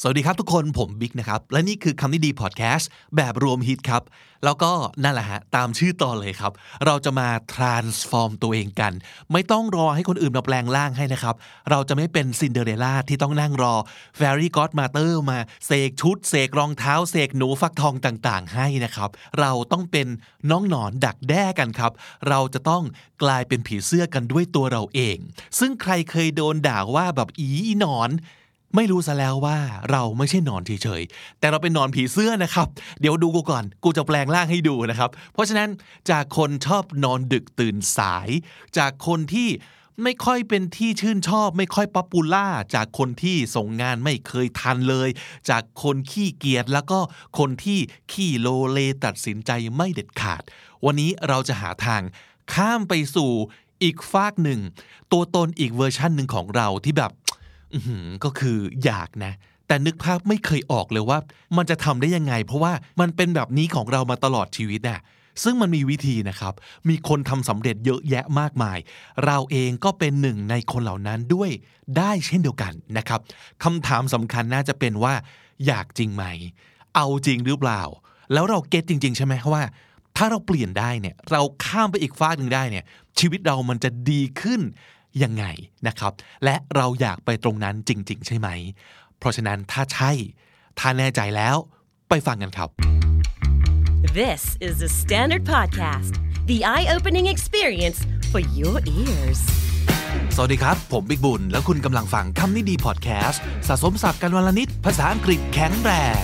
สวัสดีครับทุกคนผมบิ๊กนะครับ และนี่คือคำนี้ดีพอดแคสต์แบบรวมฮิตครับ แล้วก็นั่นแหละฮะ ตามชื่อตอนเลยครับ เราจะมา transform ตัวเองกัน ไม่ต้องรอให้คนอื่นมาแปลงร่างให้นะครับ เราจะไม่เป็นซินเดอเรลล่าที่ต้องนั่งรอ fairy godmother มาเสกชุด เสกรองเท้า เสกหนูฟักทองต่างๆ ให้นะครับ เราต้องเป็นน้องหนอนดักแด้กันครับ เราจะต้องกลายเป็นผีเสื้อกันด้วยตัวเราเอง ซึ่งใครเคยโดนด่าว่าแบบอีอีหนอน ไม่รู้ซะแล้วว่าเราไม่ใช่หนอนเฉยๆ แต่เราเป็นหนอนผีเสื้อนะครับ เดี๋ยวดูกูก่อน กูจะแปลงร่างให้ดูนะครับ เพราะฉะนั้นจากคนชอบนอนดึกตื่นสาย จากคนที่ไม่ค่อยเป็นที่ชื่นชอบ ไม่ค่อย popular จากคนที่ส่งงานไม่เคยทันเลย จากคนขี้เกียจแล้วก็คนที่ขี้โลเลตัดสินใจไม่เด็ดขาด วันนี้เราจะหาทางข้ามไปสู่อีกฟากหนึ่ง ตัวตนอีกเวอร์ชันหนึ่งของเราที่แบบ ก็คืออยากนะ แต่นึกภาพไม่เคยออกเลยว่า มันจะทำได้ยังไง เพราะว่ามันเป็นแบบนี้ของเรามาตลอดชีวิตน่ะซึ่งมันมีวิธีนะครับ มีคนทำสำเร็จเยอะแยะมากมาย เราเองก็เป็นหนึ่งในคนเหล่านั้นด้วยได้เช่นเดียวกันนะครับคำถามสำคัญน่าจะเป็นว่า อยากจริงไหม เอาจริงหรือเปล่า แล้วเราเก็ตจริง ๆ ใช่ไหมว่า ถ้าเราเปลี่ยนได้เนี่ย เราข้ามไปอีกฟากหนึ่งได้เนี่ย ชีวิตเรามันจะดีขึ้น ยังไงนะครับ และเราอยากไปตรงนั้นจริง ๆ ใช่ไหม เพราะฉะนั้นถ้าใช่ ถ้าแน่ใจแล้วไปฟังกันครับ This is the Standard Podcast, the eye opening experience for your ears. สวัสดีครับ ผมบิ๊กบุญ แล้วคุณกำลังฟังคำนี้ดีพอดแคสต์สะสมศัพท์กันวันละนิด ภาษาอังกฤษแข็งแรง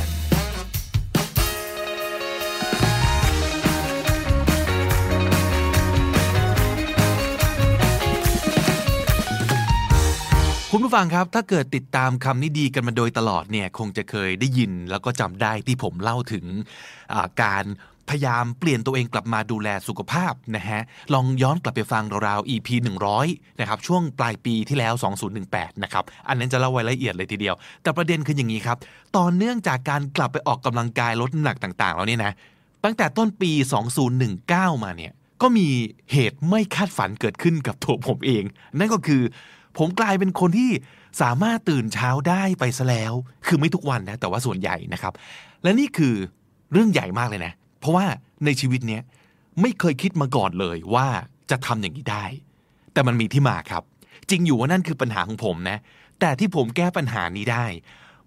คุณผู้ฟังครับ ถ้าเกิดติดตามคำนี้ดีกันมาโดยตลอดเนี่ย คงจะเคยได้ยินแล้วก็จำได้ที่ผมเล่าถึงาการพยายามเปลี่ยนตัวเองกลับมาดูแลสุขภาพนะฮะ ลองย้อนกลับไปฟังราวๆ EP 100 นะครับ ช่วงปลายปีที่แล้ว 2018 นะครับ อันนั้นจะเล่าไว้ละเอียดเลยทีเดียว แต่ประเด็นคืออย่างนี้ครับตอนเนื่องจากการกลับไปออกกำลังกายลดน้ำหนักต่างๆ แล้วเนี่ยนะ ตั้งแต่ต้นปี 2019 มาเนี่ย ก็มีเหตุไม่คาดฝันเกิดขึ้นกับตัวผมเอง นั่นก็คือ ผมกลายเป็นคนที่สามารถตื่นเช้าได้ไปซะแล้ว คือไม่ทุกวันนะ แต่ว่าส่วนใหญ่นะครับ และนี่คือเรื่องใหญ่มากเลยนะ เพราะว่าในชีวิตเนี้ยไม่เคยคิดมาก่อนเลยว่าจะทำอย่างนี้ได้ แต่มันมีที่มาครับ จริงอยู่ว่านั่นคือปัญหาของผมนะ แต่ที่ผมแก้ปัญหานี้ได้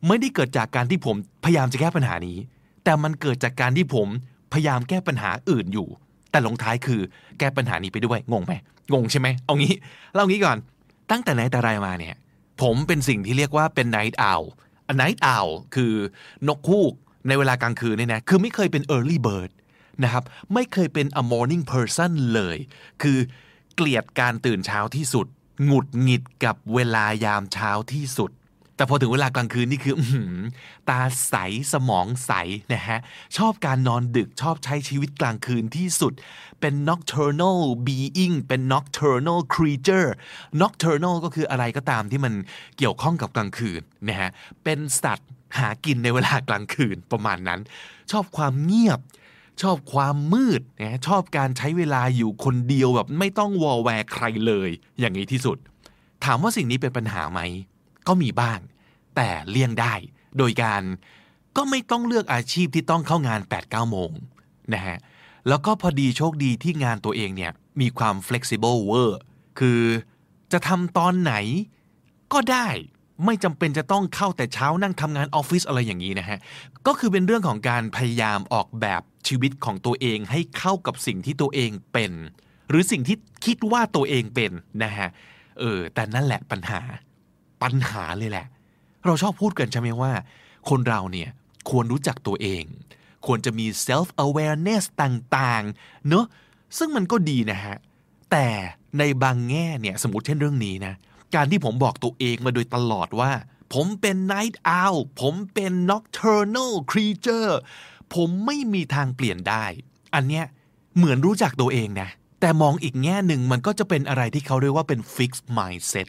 ไม่ได้เกิดจากการที่ผมพยายามจะแก้ปัญหานี้ แต่มันเกิดจากการที่ผมพยายามแก้ปัญหาอื่นอยู่ แต่ลงท้ายคือแก้ปัญหานี้ไปด้วย งงไหมงงใช่ไหมเอางี้เล่างี้ก่อน ตั้งแต่ไหนแต่ไรมาเนี่ย ผมเป็นสิ่งที่เรียกว่าเป็น night owl a night owl คือนกคูกในเวลากลางคืนเนี่ยนะ คือไม่เคยเป็น early bird นะครับ ไม่เคยเป็น a morning person เลย คือเกลียดการตื่นเช้าที่สุด หงุดหงิดกับเวลายามเช้าที่สุด แต่พอถึงเวลากลางคืนนี่คือตาใสสมองใสนะฮะชอบการนอนดึกชอบใช้ชีวิตกลางคืนที่สุด เป็น nocturnal being เป็น nocturnal creature nocturnal ก็คืออะไรก็ตามที่มันเกี่ยวข้องกับกลางคืนนะฮะเป็นสัตว์หากินในเวลากลางคืนประมาณนั้น ชอบความเงียบ ชอบความมืดนะชอบการใช้เวลาอยู่คนเดียวแบบไม่ต้องวอแวร์ใครเลย อย่างนี้ที่สุด ถามว่าสิ่งนี้เป็นปัญหาไหม ก็มีบ้าง แต่เลี่ยงได้ โดยการก็ไม่ต้องเลือกอาชีพที่ต้องเข้างาน 8-9 โมงนะฮะแล้วก็พอดีโชคดีที่งานตัวเองเนี่ยมีความ flexible เวอร์คือจะทำตอนไหนก็ได้ไม่จำเป็นจะต้องเข้าแต่เช้านั่งทำงานออฟฟิศอะไรอย่างนี้นะฮะ ก็คือเป็นเรื่องของการพยายามออกแบบชีวิตของตัวเองให้เข้ากับสิ่งที่ตัวเองเป็น หรือสิ่งที่คิดว่าตัวเองเป็นนะฮะ เออ แต่นั่นแหละปัญหา ปัญหาเลยแหละ เราชอบพูดกันใช่ไหมว่า คนเราเนี่ยควรรู้จักตัวเอง ควรจะมี self awareness ต่างๆ เนอะซึ่งมันก็ดีนะฮะ แต่ในบางแง่เนี่ยสมมติเช่นเรื่องนี้นะ การที่ผมบอกตัวเองมาโดยตลอดว่า ผมเป็น night owl ผมเป็น nocturnal creature ผมไม่มีทางเปลี่ยนได้ อันเนี้ยเหมือนรู้จักตัวเองนะ แต่มองอีกแง่หนึ่งมันก็จะเป็นอะไรที่เขาเรียกว่าเป็น fixed mindset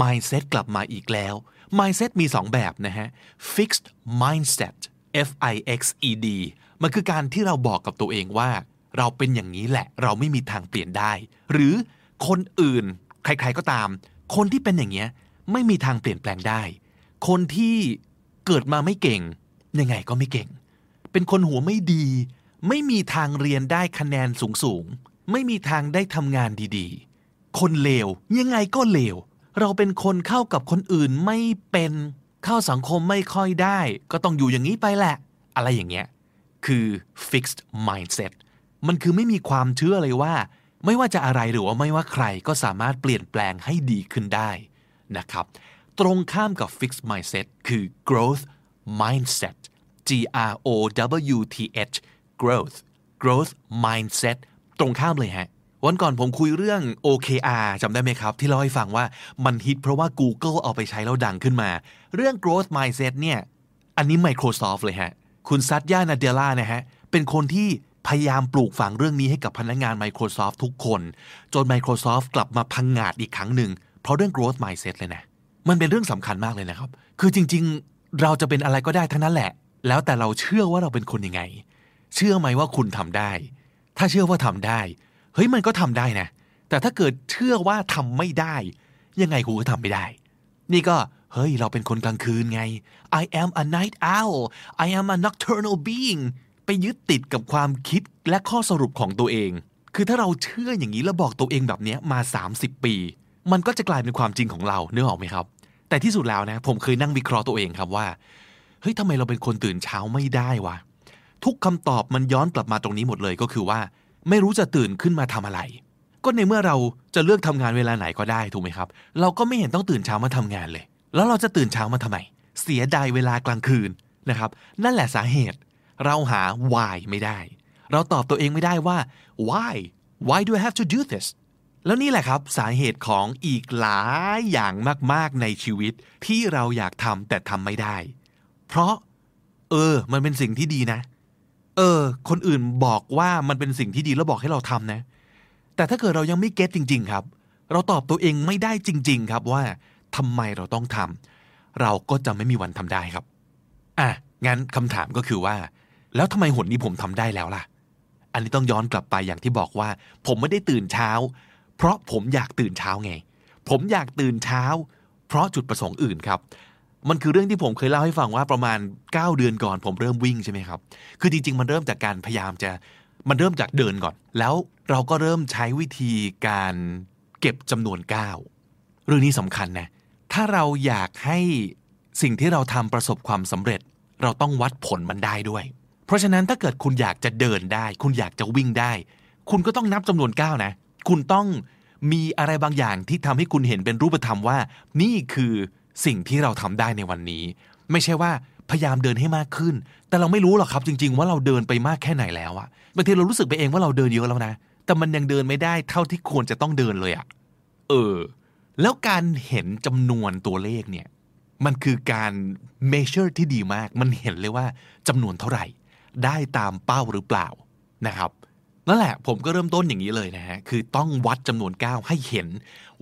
mindset กลับมาอีกแล้ว mindset มี 2 แบบนะฮะ fixed mindset F I X E D มันคือการที่เราบอกกับตัวเองว่า เราเป็นอย่างนี้แหละ เราไม่มีทางเปลี่ยนได้ หรือคนอื่น ใครๆก็ตาม คนที่เป็นอย่างเงี้ยไม่มีทางเปลี่ยนแปลงได้ คนที่เกิดมาไม่เก่ง ยังไงก็ไม่เก่ง เป็นคนหัวไม่ดี ไม่มีทางเรียนได้คะแนนสูงสูงๆไม่มีทางได้ทำงานดีๆ คนเลวยังไงก็เลว เราเป็นคนเข้ากับคนอื่นไม่เป็นเข้าสังคมไม่ค่อยได้ ก็ต้องอยู่อย่างนี้ไปแหละ อะไรอย่างเงี้ยคือ fixed mindset มันคือไม่มีความเชื่อเลยว่า ไม่ว่าจะอะไรหรือว่าไม่ว่าใครก็สามารถเปลี่ยนแปลงให้ดีขึ้นได้นะครับ ตรงข้ามกับ fixed mindset คือ growth mindset G R O W T H growth growth mindset ตรงข้ามเลยฮะ วันก่อนผมคุยเรื่อง OKR จำได้ไหมครับ ที่เล่าให้ฟังว่ามันฮิตเพราะว่า Google เอาไปใช้แล้วดังขึ้นมา เรื่อง growth mindset เนี่ย อันนี้ Microsoft เลยฮะ คุณซัตยานาเดล่านะฮะ เป็นคนที่พยายามปลูกฝังเรื่องนี้ให้กับพนักงาน Microsoft ทุกคน จน Microsoft กลับมาพังงาดอีกครั้งหนึ่ง เพราะเรื่อง growth mindset เลยนะ มันเป็นเรื่องสำคัญมากเลยนะครับ คือจริง ๆ เราจะเป็นอะไรก็ได้ทั้งนั้นแหละ แล้วแต่เราเชื่อว่าเราเป็นคนยังไง เชื่อไหมว่าคุณทำได้ ถ้าเชื่อว่าทำได้ เฮ้ยมันก็ทำได้นะ แต่ถ้าเกิดเชื่อว่าทำไม่ได้ ยังไงกูก็ทำไม่ได้ นี่ก็เฮ้ยเราเป็นคนกลางคืนไง I am a night owl I am a nocturnal being ไปยึดติดกับความคิดและข้อสรุปของตัวเอง คือถ้าเราเชื่ออย่างนี้แล้วบอกตัวเองแบบนี้มา 30 ปี มันก็จะกลายเป็นความจริงของเราเนื้อออกไหมครับ แต่ที่สุดแล้วนะ ผมเคยนั่งวิเคราะห์ตัวเองครับว่า เฮ้ยทำไมเราเป็นคนตื่นเช้าไม่ได้วะ ทุกคำตอบมันย้อนกลับมาตรงนี้หมดเลยก็คือว่า ไม่รู้จะตื่นขึ้นมาทำอะไร ก็ในเมื่อเราจะเลือกทำงานเวลาไหนก็ได้ถูกไหมครับ เราก็ไม่เห็นต้องตื่นเช้ามาทำงานเลย แล้วเราจะตื่นเช้ามาทำไม เสียดายเวลากลางคืนนะครับ นั่นแหละสาเหตุ เราหา why ไม่ได้ เราตอบตัวเองไม่ได้ว่า why why do I have to do this แล้วนี่แหละครับสาเหตุของอีกหลายอย่างมากๆในชีวิตที่เราอยากทำแต่ทำไม่ได้ เพราะ เออ มันเป็นสิ่งที่ดีนะ เออ คนอื่นบอกว่ามันเป็นสิ่งที่ดีแล้วบอกให้เราทำนะ แต่ถ้าเกิดเรายังไม่เก็ตจริง ๆ ครับ เราตอบตัวเองไม่ได้จริง ๆ ครับว่าทำไมเราต้องทำเราก็จะไม่มีวันทำได้ครับอะงั้นคำถามก็คือว่า แล้วทำไมหนนี้ผมทำได้แล้วล่ะ อันนี้ต้องย้อนกลับไปอย่างที่บอกว่า ผมไม่ได้ตื่นเช้า เพราะผมอยากตื่นเช้าไง ผมอยากตื่นเช้า เพราะจุดประสงค์อื่นครับ มันคือเรื่องที่ผมเคยเล่าให้ฟังว่าประมาณ 9 เดือนก่อนผมเริ่มวิ่งใช่ไหมครับ คือจริง ๆ มันเริ่มจากการพยายามจะมันเริ่มจากเดินก่อน แล้วเราก็เริ่มใช้วิธีการเก็บจำนวนก้าวเรื่องนี้สำคัญนะ ถ้าเราอยากให้สิ่งที่เราทำประสบความสำเร็จ เราต้องวัดผลมันได้ด้วย เพราะฉะนั้นถ้าเกิดคุณอยากจะเดินได้ คุณอยากจะวิ่งได้ คุณก็ต้องนับจำนวนก้าวนะ คุณต้องมีอะไรบางอย่างที่ทำให้คุณเห็นเป็นรูปธรรมว่า นี่คือ สิ่งที่เราทำได้ในวันนี้ ไม่ใช่ว่าพยายามเดินให้มากขึ้น แต่เราไม่รู้หรอกครับจริง ๆ ว่าเราเดินไปมากแค่ไหนแล้วอะบางทีเรารู้สึกไปเองว่าเราเดินเยอะแล้วนะ แต่มันยังเดินไม่ได้เท่าที่ควรจะต้องเดินเลยอะเออ แล้วการเห็นจำนวนตัวเลขเนี่ย มันคือการ measure ที่ดีมาก มันเห็นเลยว่าจำนวนเท่าไหร่ ได้ตามเป้าหรือเปล่านะครับ นั่นแหละ ผมก็เริ่มต้นอย่างนี้เลยนะฮะคือต้องวัดจำนวนก้าวให้เห็น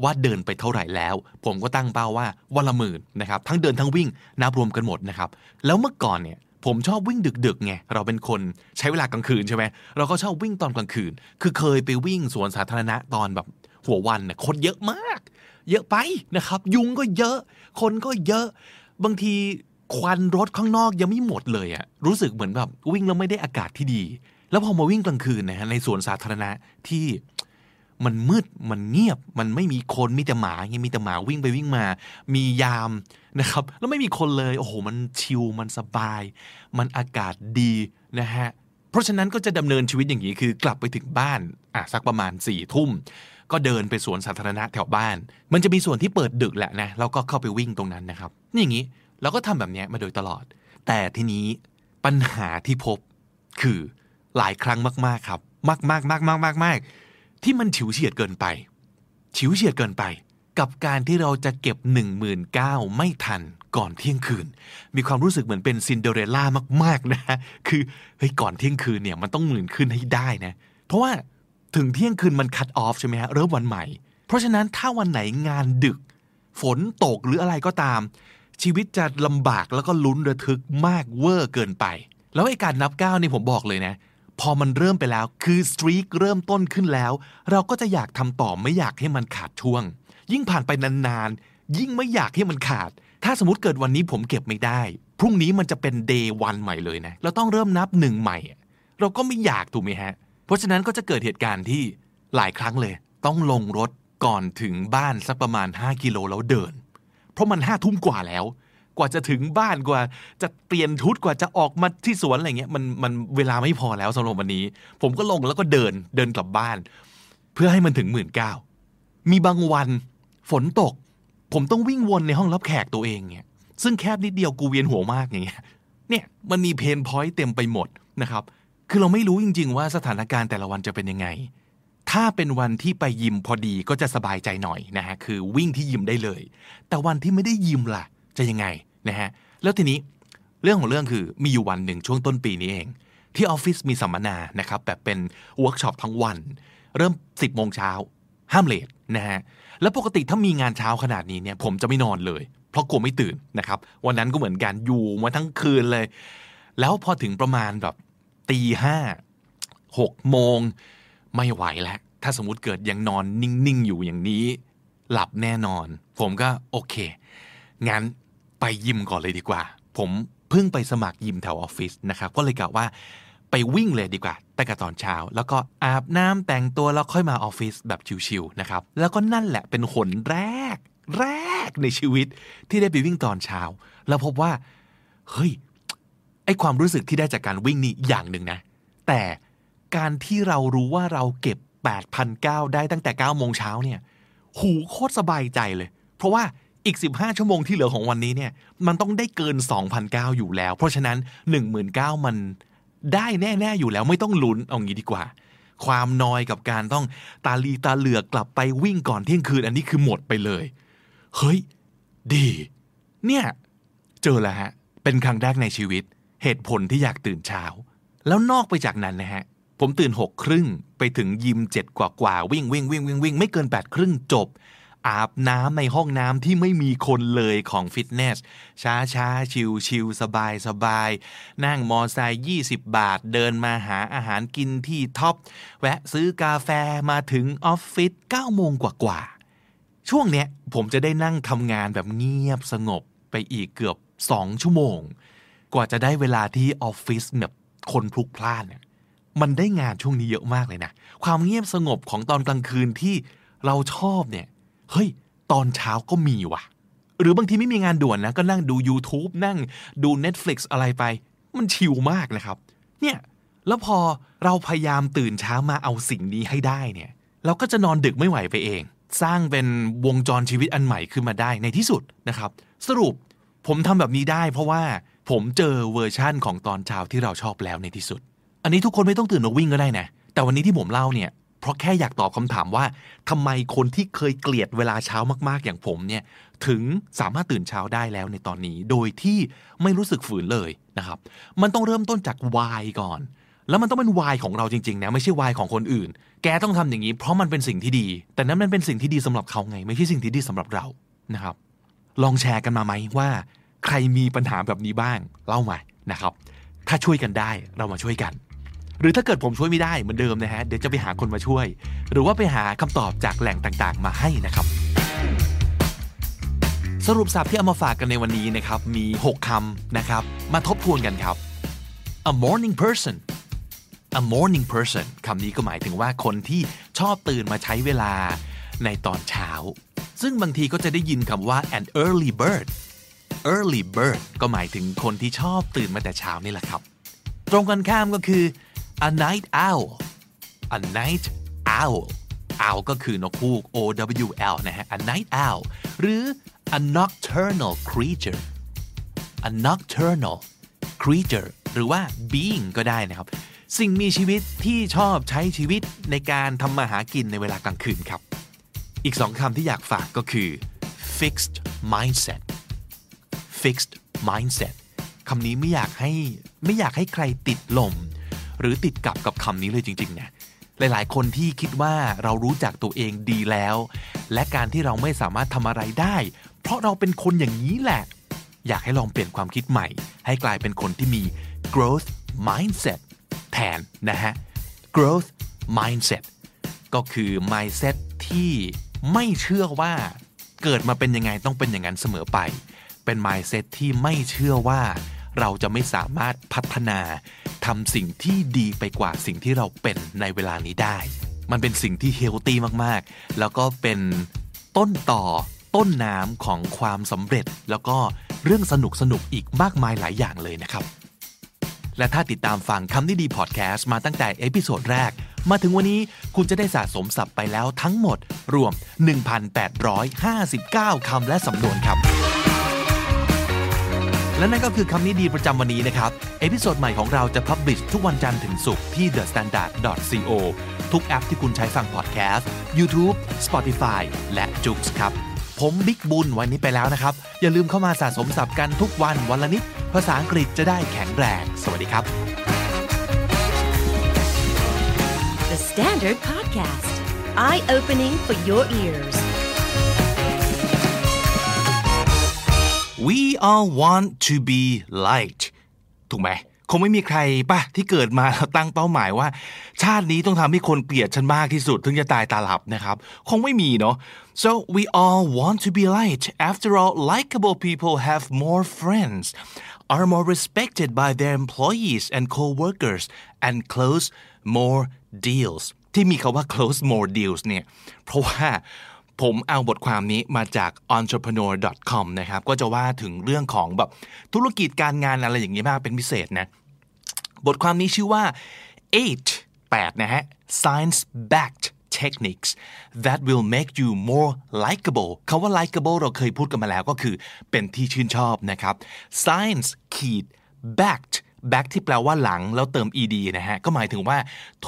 ว่าเดินไปเท่าไหร่แล้ว ผมก็ตั้งเป้าว่าวันละหมื่นนะครับทั้งเดินทั้งวิ่งนับรวมกันหมดนะครับแล้วเมื่อก่อนเนี่ยผมชอบวิ่งดึกๆไงเราเป็นคนใช้เวลากลางคืนใช่ไหมเราก็ชอบวิ่งตอนกลางคืน คือเคยไปวิ่งสวนสาธารณะตอนแบบหัววันเนี่ยคนเยอะมาก เยอะไปนะครับ ยุงก็เยอะ คนก็เยอะ บางทีควันรถข้างนอกยังไม่หมดเลยอะรู้สึกเหมือนแบบวิ่งแล้วไม่ได้อากาศที่ดี แล้วพอมาวิ่งกลางคืนนะฮะในสวนสาธารณะที่มันมืดมันเงียบมันไม่มีคนมีแต่หมาไงมีแต่หมาวิ่งไปวิ่งมา มียามนะครับ แล้วไม่มีคนเลย โอ้โห มันชิลมันสบาย มันอากาศดีนะฮะเพราะฉะนั้นก็จะดำเนินชีวิตอย่างนี้คือกลับไปถึงบ้านอะสักประมาณ4ี่ทุ่มก็เดินไปสวนสาธารณะแถวบ้าน มันจะมีส่วนที่เปิดดึกแหละนะเราก็เข้าไปวิ่งตรงนั้นนะครับ นี่อย่างนี้เราก็ทำแบบนี้มาโดยตลอด แต่ทีนี้ปัญหาที่พบคือ หลายครั้งมากๆครับ มากมากมากมากมากมากที่มันฉิวเฉียดเกินไป ฉิวเฉียดเกินไป กับการที่เราจะเก็บ1 9 0 0 0ไม่ทันก่อนเที่ยงคืน มีความรู้สึกเหมือนเป็นซินเดอเรลล่ามากๆนะคือเฮ้ยก่อนเที่ยงคืนเนี่ยมันต้องหมื่นขึ้นให้ได้นะ เพราะว่าถึงเที่ยงคืนมัน cut off ใช่ไหมฮะเริ่มวันใหม่ เพราะฉะนั้นถ้าวันไหนงานดึก ฝนตกหรืออะไรก็ตาม ชีวิตจะลำบากแล้วก็ลุ้นระทึกมากเวอร์เกินไป แล้วไอ้การนับก้าวนี่ผมบอกเลยนะ พอมันเริ่มไปแล้วคือ streak เริ่มต้นขึ้นแล้ว เราก็จะอยากทำต่อไม่อยากให้มันขาดช่วง ยิ่งผ่านไปนานๆ ยิ่งไม่อยากให้มันขาด ถ้าสมมติเกิดวันนี้ผมเก็บไม่ได้ พรุ่งนี้มันจะเป็นเดย์วันใหม่เลยนะ เราต้องเริ่มนับหนึ่งใหม่ เราก็ไม่อยากถูกไหมฮะ เพราะฉะนั้นก็จะเกิดเหตุการณ์ที่หลายครั้งเลย ต้องลงรถก่อนถึงบ้านสักประมาณ 5 กิโลแล้วเดิน เพราะมันห้าทุ่มกว่าแล้ว กว่าจะถึงบ้านกว่า จะเปลี่ยนชุดกว่าจะออกมาที่สวนอะไรเงี้ยมันมันเวลาไม่พอแล้วสำหรับวันนี้ ผมก็ลงแล้วก็เดินเดินกลับบ้าน เพื่อให้มันถึงหมื่นเก้ามีบางวันฝนตก ผมต้องวิ่งวนในห้องรับแขกตัวเองเนี่ยซึ่งแคบนิดเดียวกูเวียนหัวมากอย่างเงี้ยเนี่ยมันมีเพนพอยต์เต็มไปหมดนะครับ คือเราไม่รู้จริง ๆ ว่าสถานการณ์แต่ละวันจะเป็นยังไง ถ้าเป็นวันที่ไปยิมพอดีก็จะสบายใจหน่อยนะฮะคือวิ่งที่ยิมได้เลย แต่วันที่ไม่ได้ยิมล่ะ จะยังไง นะฮะแล้วทีนี้เรื่องของเรื่องคือมีอยู่วันหนึ่งช่วงต้นปีนี้เอง ที่ออฟฟิศมีสัมมนานะครับแบบเป็นเวิร์กช็อปทั้งวัน เริ่ม 10โมงเช้าห้าม late นะฮะแล้วปกติถ้ามีงานเช้าขนาดนี้เนี่ยผมจะไม่นอนเลย เพราะกลัวไม่ตื่นนะครับวันนั้นก็เหมือนกันอยู่มาทั้งคืนเลย แล้วพอถึงประมาณแบบตีห้าหกโมงไม่ไหวแล้ว ถ้าสมมติเกิดยังนอนนิ่ง ๆ อยู่อย่างนี้ หลับแน่นอน ผมก็โอเค งั้น ไปยิมก่อนเลยดีกว่า ผมเพิ่งไปสมัครยิมแถวออฟฟิศนะครับก็เลยกะว่าไปวิ่งเลยดีกว่าแต่กับตอนเช้า แล้วก็อาบน้ำแต่งตัวแล้วค่อยมาออฟฟิศแบบชิวๆนะครับแล้วก็นั่นแหละเป็นหนแรก แรกในชีวิตที่ได้ไปวิ่งตอนเช้า แล้วพบว่า เฮ้ยไอความรู้สึกที่ได้จากการวิ่งนี่อย่างหนึ่งนะ แต่การที่เรารู้ว่าเราเก็บ8,900 ได้ตั้งแต่9โมงเช้าเนี่ย หูโคตรสบายใจเลย เพราะว่า อีก 15 ชั่วโมงที่เหลือของวันนี้เนี่ยมันต้องได้เกิน2,900อยู่แล้ว เพราะฉะนั้น 19,000 มันได้แน่ๆอยู่แล้วไม่ต้องลุ้นเอางี้ดีกว่า ความนอยกับการต้องตาลีตาเหลือกกลับไปวิ่งก่อนเที่ยงคืนอันนี้คือหมดไปเลย เฮ้ย ดี เนี่ย เจอแล้วฮะ เป็นครั้งแรกในชีวิต เหตุผลที่อยากตื่นเช้า แล้วนอกไปจากนั้นนะฮะผมตื่นหกครึ่งไปถึงยิมเจ็ดกว่ากว่าวิ่งวิ่งวิ่งวิ่งวิ่งไม่เกินแปดครึ่งจบ อาบน้ำในห้องน้ำที่ไม่มีคนเลยของฟิตเนส ช้าช้าชิวชิวสบายสบาย นั่งมอไซค์ยี่สิบบาท เดินมาหาอาหารกินที่ท็อป แวะซื้อกาแฟมาถึงออฟฟิศเก้าโมงกว่ากว่าๆ ช่วงเนี้ยผมจะได้นั่งทำงานแบบเงียบสงบไปอีกเกือบสองชั่วโมง กว่าจะได้เวลาที่ออฟฟิศแบบคนพลุกพล่านเนี่ยมันได้งานช่วงนี้เยอะมากเลยนะ ความเงียบสงบของตอนกลางคืนที่เราชอบเนี่ย เฮ้ย ตอนเช้าก็มีว่ะ หรือบางทีไม่มีงานด่วนนะ ก็นั่งดู YouTube นั่งดู Netflix อะไรไป มันชิลมากนะครับ เนี่ย แล้วพอเราพยายามตื่นเช้ามาเอาสิ่งนี้ให้ได้เนี่ย เราก็จะนอนดึกไม่ไหวไปเอง สร้างเป็นวงจรชีวิตอันใหม่ขึ้นมาได้ในที่สุดนะครับ สรุปผมทำแบบนี้ได้เพราะว่าผมเจอเวอร์ชั่นของตอนเช้าที่เราชอบแล้วในที่สุด อันนี้ทุกคนไม่ต้องตื่นมาวิ่งก็ได้นะ แต่วันนี้ที่ผมเล่าเนี่ย เพราะแค่อยากตอบคำถามว่าทำไมคนที่เคยเกลียดเวลาเช้ามากๆอย่างผมเนี่ยถึงสามารถตื่นเช้าได้แล้วในตอนนี้ โดยที่ไม่รู้สึกฝืนเลยนะครับ มันต้องเริ่มต้นจากวายก่อน แล้วมันต้องเป็นวายของเราจริงๆนะไม่ใช่วายของคนอื่น แกต้องทำอย่างนี้ เพราะมันเป็นสิ่งที่ดี แต่นั้นมันเป็นสิ่งที่ดีสำหรับเขาไง ไม่ใช่สิ่งที่ดีสำหรับเรานะครับ ลองแชร์กันมาไหมว่า ใครมีปัญหาแบบนี้บ้างเล่ามานะครับ ถ้าช่วยกันได้เรามาช่วยกัน หรือถ้าเกิดผมช่วยไม่ได้เหมือนเดิมนะฮะเดี๋ยวจะไปหาคนมาช่วย หรือว่าไปหาคำตอบจากแหล่งต่างๆ มาให้นะครับ สรุปสับที่เอามาฝากกันในวันนี้นะครับมี 6คำนะครับ มาทบทวนกันครับ a morning person a morning person คำนี้ก็หมายถึงว่าคนที่ชอบตื่นมาใช้เวลาในตอนเช้า ซึ่งบางทีก็จะได้ยินคำว่า an early bird early bird ก็หมายถึงคนที่ชอบตื่นมาแต่เช้านี่แหละครับ ตรงกันข้ามก็คือ a night owl a night owl owl ก็คือนกฮูก O W L นะฮะ a night owl หรือ a nocturnal creature a nocturnal creature หรือว่า being ก็ได้นะครับ สิ่งมีชีวิตที่ชอบใช้ชีวิตในการทำมาหากินในเวลากลางคืนครับ อีกสองคำที่อยากฝากก็คือ fixed mindset fixed mindset คำนี้ไม่อยากให้ไม่อยากให้ใครติดลม หรือติดกับกับคำนี้เลยจริงๆเนะหลายๆ คนที่คิดว่าเรารู้จักตัวเองดีแล้ว และการที่เราไม่สามารถทำอะไรได้ เพราะเราเป็นคนอย่างนี้แหละ อยากให้ลองเปลี่ยนความคิดใหม่ ให้กลายเป็นคนที่มี growth mindset แทนนะฮะ growth mindset ก็คือ mindset ที่ไม่เชื่อว่าเกิดมาเป็นยังไงต้องเป็นอย่างนั้นเสมอไป เป็น mindset ที่ไม่เชื่อว่า เราจะไม่สามารถพัฒนาทำสิ่งที่ดีไปกว่าสิ่งที่เราเป็นในเวลานี้ได้ มันเป็นสิ่งที่เฮลตี้มากๆ แล้วก็เป็นต้นตอต้นน้ำของความสำเร็จ แล้วก็เรื่องสนุกสนุกอีกมากมายหลายอย่างเลยนะครับ และถ้าติดตามฟังคำนี้ดีพอดแคสต์มาตั้งแต่ episode แรก มาถึงวันนี้คุณจะได้สะสมศัพท์ไปแล้วทั้งหมดรวม 1,859 คำและสำนวนครับ และนั่นก็คือคำนี้ดีประจำวันนี้นะครับ episode ใหม่ของเราจะ publish ทุกวันจันทร์ถึงศุกร์ที่ thestandard.co ทุกแอปที่คุณใช้ฟังพอดแคสต์ YouTube Spotify และ j o o x ครับ ผมบิ๊กบุญวันนี้ไปแล้วนะครับ อย่าลืมเข้ามาสะสมศัพท์กันทุกวันวันละนิด ภาษาอังกฤษจะได้แข็งแรง สวัสดีครับ The Standard Podcast, eye opening for your ears. we all want to be liked ถูกไหม คงไม่มีใครป่ะที่เกิดมาแล้วตั้งเป้าหมายว่า ชาตินี้ต้องทำให้คนเกลียดฉันมากที่สุด ถึงจะตายตาหลับนะครับ คงไม่มีเนาะ so we all want to be liked after all likable people have more friends are more respected by their employees and co-workers and close more deals ที่มีคาว่า close more deals เนี่ย เพราะว่า ผมเอาบทความนี้มาจาก entrepreneur.com นะครับ ก็จะว่าถึงเรื่องของแบบธุรกิจการงานอะไรอย่างนี้มากเป็นพิเศษนะ บทความนี้ชื่อว่า eight 8นะฮะ science backed techniques that will make you more likable คาว่า likable เราเคยพูดกันมาแล้วก็คือเป็นที่ชื่นชอบนะครับ science ขีด backed back ที่แปลว่าหลังแล้วเติม ed นะฮะ ก็หมายถึงว่า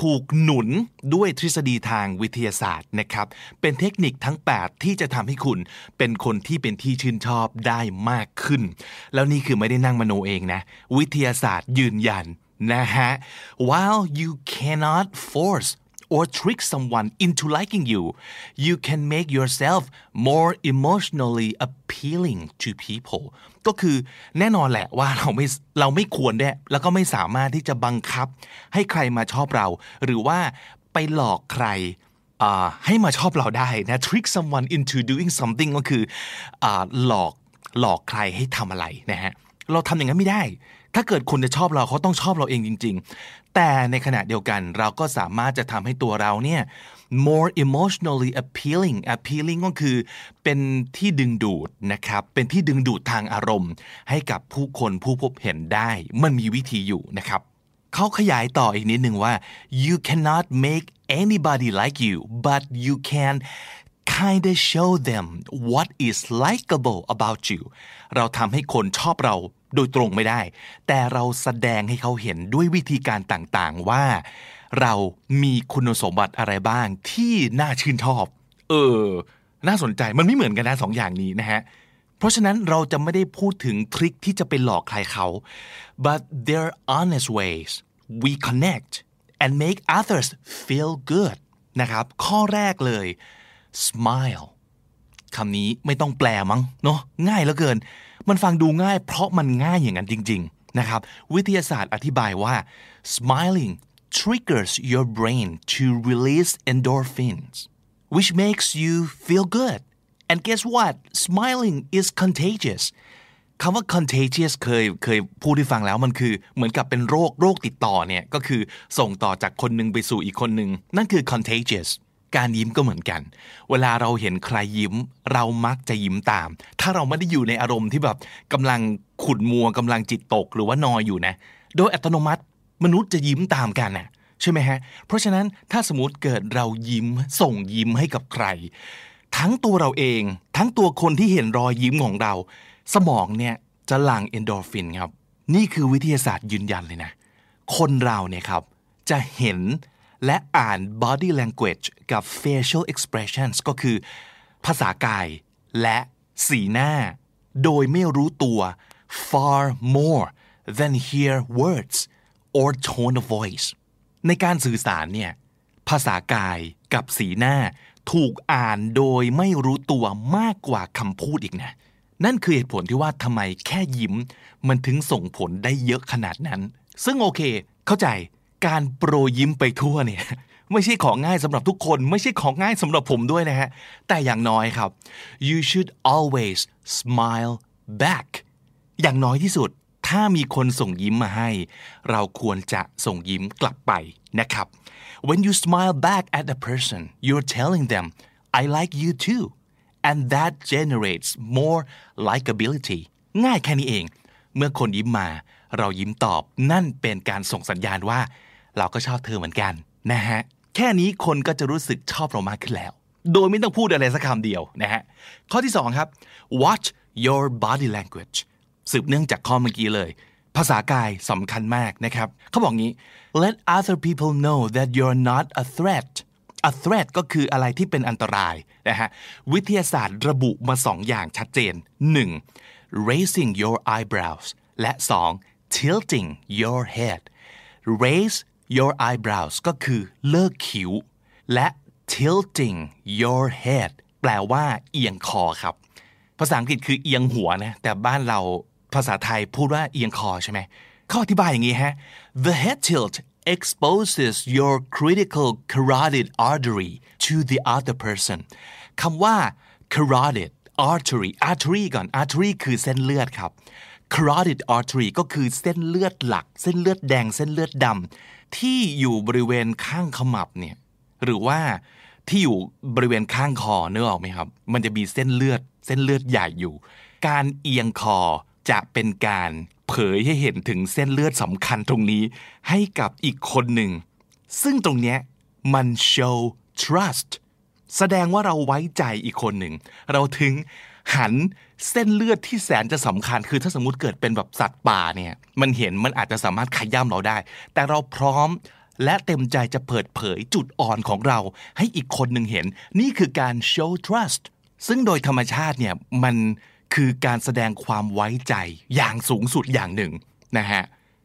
ถูกหนุนด้วยทฤษฎีทางวิทยาศาสตร์นะครับ เป็นเทคนิคทั้ง 8 ที่จะทำให้คุณเป็นคนที่เป็นที่ชื่นชอบได้มากขึ้น แล้วนี่คือไม่ได้นั่งมโนเองนะ วิทยาศาสตร์ยืนยันนะฮะ while you cannot force or trick someone into liking you, you can make yourself more emotionally appealing to people ก็คือแน่นอนแหละว่าเราไม่เราไม่ควรได้แล้วก็ไม่สามารถที่จะบังคับ ให้ใครมาชอบเรา หรือว่าไปหลอกใครให้มาชอบเราได้นะ trick someone into doing something ก็คืออหลอกหลอกใครให้ทำอะไรนะฮะเราทำอย่างนั้นไม่ได้ ถ้าเกิดคนจะชอบเราเขาต้องชอบเราเองจริง ๆ แต่ในขณะเดียวกันเราก็สามารถจะทำให้ตัวเราเนี่ย more emotionally appealing appealing ก็คือเป็นที่ดึงดูดนะครับ เป็นที่ดึงดูดทางอารมณ์ ให้กับผู้คนผู้พบเห็นได้ มันมีวิธีอยู่นะครับ เขาขยายต่ออีกนิดหนึ่งว่า you cannot make anybody like you but you can kind of show them what is likable about you เราทำให้คนชอบเราโดยตรงไม่ได้ แต่เราแสดงให้เขาเห็นด้วยวิธีการต่างๆว่า เรามีคุณสมบัติอะไรบ้างที่น่าชื่นชอบ เออ น่าสนใจมันไม่เหมือนกันนะสองอย่างนี้นะฮะเพราะฉะนั้นเราจะไม่ได้พูดถึงทริคที่จะไปหลอกใครเขา but there are honest ways we connect and make others feel good นะครับ ข้อแรกเลย smile คำนี้ไม่ต้องแปลมั้งเนาะง่ายเหลือเกิน มันฟังดูง่ายเพราะมันง่ายอย่างนั้นจริง ๆ นะครับ วิทยาศาสตร์อธิบายว่า smiling triggers your brain to release endorphins which makes you feel good and guess what smiling is contagious คำว่า contagious เคยเคยพูดให้ฟังแล้วมันคือเหมือนกับเป็นโรคโรคติดต่อเนี่ยก็คือส่งต่อจากคนหนึ่งไปสู่อีกคนหนึ่งนั่นคือ contagious การยิ้มก็เหมือนกัน เวลาเราเห็นใครยิ้ม เรามักจะยิ้มตาม ถ้าเราไม่ได้อยู่ในอารมณ์ที่แบบกำลังขุดมัวกำลังจิตตกหรือว่านอยอยู่นะ โดยอัตโนมัติ มนุษย์จะยิ้มตามกันน่ะใช่ไหมฮะ เพราะฉะนั้นถ้าสมมติเกิดเรายิ้มส่งยิ้มให้กับใคร ทั้งตัวเราเอง ทั้งตัวคนที่เห็นรอยยิ้มของเรา สมองเนี่ยจะหลั่งเอนโดรฟินครับ นี่คือวิทยาศาสตร์ยืนยันเลยนะ คนเราเนี่ยครับ จะเห็นและอ่าน body language กับ facial expressions ก็คือ ภาษากายและสีหน้า โดยไม่รู้ตัว far more than hear words or tone of voice ในการสื่อสารเนี่ยภาษากายกับสีหน้าถูกอ่านโดยไม่รู้ตัวมากกว่าคำพูดอีกนะ นั่นคือเหตุผลที่ว่าทำไมแค่ยิ้ม มันถึงส่งผลได้เยอะขนาดนั้น ซึ่งโอเค เข้าใจการโปรยิ้มไปทั่วเนี่ยไม่ใช่ของง่ายสำหรับทุกคน ไม่ใช่ของง่ายสำหรับผมด้วยนะฮะ แต่อย่างน้อยครับ you should always smile back อย่างน้อยที่สุด ถ้ามีคนส่งยิ้มมาให้ เราควรจะส่งยิ้มกลับไปนะครับ when you smile back at a person you're telling them I like you too and that generates more likability ง่ายแค่นี้เอง เมื่อคนยิ้มมา เรายิ้มตอบนั่นเป็นการส่งสัญญาณว่า เราก็ชอบเธอเหมือนกันนะฮะแค่นี้คนก็จะรู้สึกชอบเรามากขึ้นแล้ว โดยไม่ต้องพูดอะไรสักคำเดียวนะฮะข้อที่สองครับ watch your body language สืบเนื่องจากข้อเมื่อกี้เลย ภาษากายสำคัญมากนะครับเขาบอกงี้ let other people know that you're not a threat a threat ก็คืออะไรที่เป็นอันตรายนะฮะวิทยาศาสตร์ระบุมาสองอย่างชัดเจน 1. raising your eyebrows และ 2. tilting your head raise your eyebrows ก็คือเลิกคิ้ว และ tilting your head แปลว่าเอียงคอครับ ภาษาอังกฤษคือเอียงหัวนะ แต่บ้านเรา ภาษาไทยพูดว่าเอียงคอใช่ไหมเขาอธิบายอย่างนี้ฮะ the head tilt exposes your critical carotid artery to the other person คำว่า carotid artery artery ก่อน artery คือเส้นเลือดครับ carotid artery ก็คือเส้นเลือดหลัก เส้นเลือดแดง เส้นเลือดดำที่อยู่บริเวณข้างขมับเนี่ย หรือว่าที่อยู่บริเวณข้างคอเนื้อออกไหมครับ มันจะมีเส้นเลือด เส้นเลือดใหญ่อยู่ การเอียงคอ จะเป็นการเผยให้เห็นถึงเส้นเลือดสำคัญตรงนี้ ให้กับอีกคนหนึ่ง ซึ่งตรงเนี้ยมัน show trust แสดงว่าเราไว้ใจอีกคนหนึ่ง เราถึงหันเส้นเลือดที่แสนจะสำคัญ คือถ้าสมมติเกิดเป็นแบบสัตว์ป่าเนี่ยมันเห็นมันอาจจะสามารถขย้ำเราได้ แต่เราพร้อมและเต็มใจจะเปิดเผยจุดอ่อนของเรา ให้อีกคนหนึ่งเห็น นี่คือการ show trust ซึ่งโดยธรรมชาติเนี่ยมัน คือการแสดงความไว้ใจอย่างสูงสุดอย่างหนึ่งนะฮะ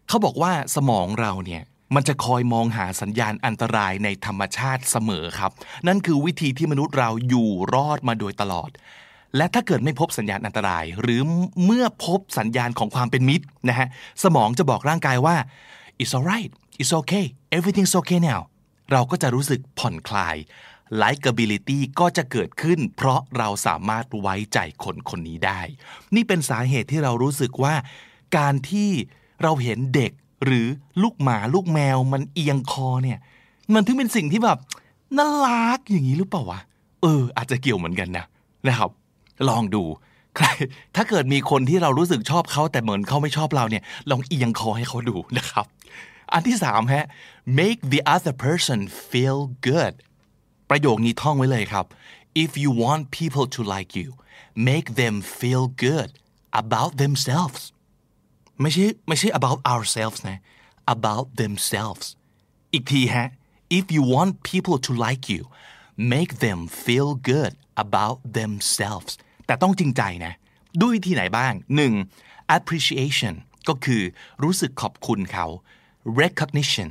เขาบอกว่าสมองเราเนี่ยมันจะคอยมองหาสัญญาณอันตรายในธรรมชาติเสมอครับ นั่นคือวิธีที่มนุษย์เราอยู่รอดมาโดยตลอด และถ้าเกิดไม่พบสัญญาณอันตราย หรือเมื่อพบสัญญาณของความเป็นมิตรนะฮะสมองจะบอกร่างกายว่า it's alright it's okay everything's okay now เราก็จะรู้สึกผ่อนคลาย likability ก็จะเกิดขึ้น เพราะเราสามารถไว้ใจคนคนนี้ได้ นี่เป็นสาเหตุที่เรารู้สึกว่า การที่เราเห็นเด็กหรือลูกหมาลูกแมวมันเอียงคอเนี่ย มันถึงเป็นสิ่งที่แบบน่ารักอย่างนี้หรือเปล่าวะเออ อาจจะเกี่ยวเหมือนกันนะนะครับ ลองดูใครถ้าเกิดมีคนที่เรารู้สึกชอบเขาแต่เหมือนเขาไม่ชอบเราเนี่ย ลองเอียงคอให้เขาดูนะครับ อันที่สามฮะ make the other person feel good ประโยคนี้ท่องไว้เลยครับ if you want people to like you make them feel good about themselves ไม่ใช่ไม่ใช่ about ourselves นะ about themselves อีกทีฮะ if you want people to like you make them feel good about themselves แต่ต้องจริงใจนะ ด้วยวิธีไหนบ้าง 1. appreciation ก็คือรู้สึกขอบคุณเขา recognition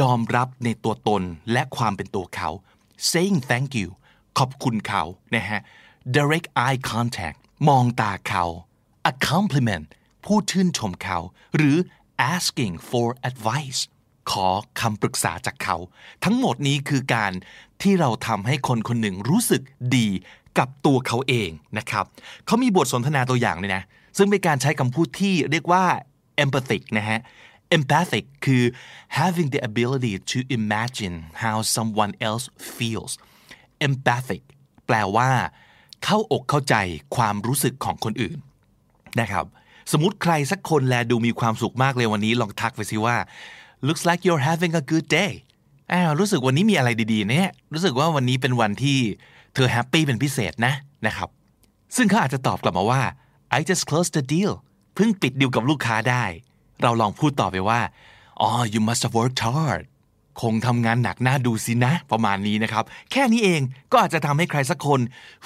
ยอมรับในตัวตนและความเป็นตัวเขา saying thank you ขอบคุณเขานะฮะ direct eye contact มองตาเขา a compliment พูดชื่นชมเขา หรือ asking for advice ขอคำปรึกษาจากเขา ทั้งหมดนี้คือการที่เราทำให้คนคนหนึ่งรู้สึกดีกับตัวเขาเองนะครับเขามีบทสนทนาตัวอย่างเลยนะ ซึ่งเป็นการใช้คำพูดที่เรียกว่า empathic นะฮะ empathic คือ having the ability to imagine how someone else feels empathic แปลว่า เข้าอกเข้าใจความรู้สึกของคนอื่นนะครับสมมติใครสักคนแลดูมีความสุขมากเลยวันนี้ลองทักไปสิว่า looks like you're having a good day อ้าวรู้สึกวันนี้มีอะไรดีๆเนี่ยรู้สึกว่าวันนี้เป็นวันที่เธอแฮปปี้เป็นพิเศษนะนะครับ ซึ่งเขาอาจจะตอบกลับมาว่า I just closed the deal เพิ่งปิดดีลกับลูกค้าได้ เราลองพูดต่อไปว่าอ๋อ you must have worked hard คงทำงานหนักหน่าดูสินะ ประมาณนี้นะครับ แค่นี้เองก็อาจจะทำให้ใครสักคน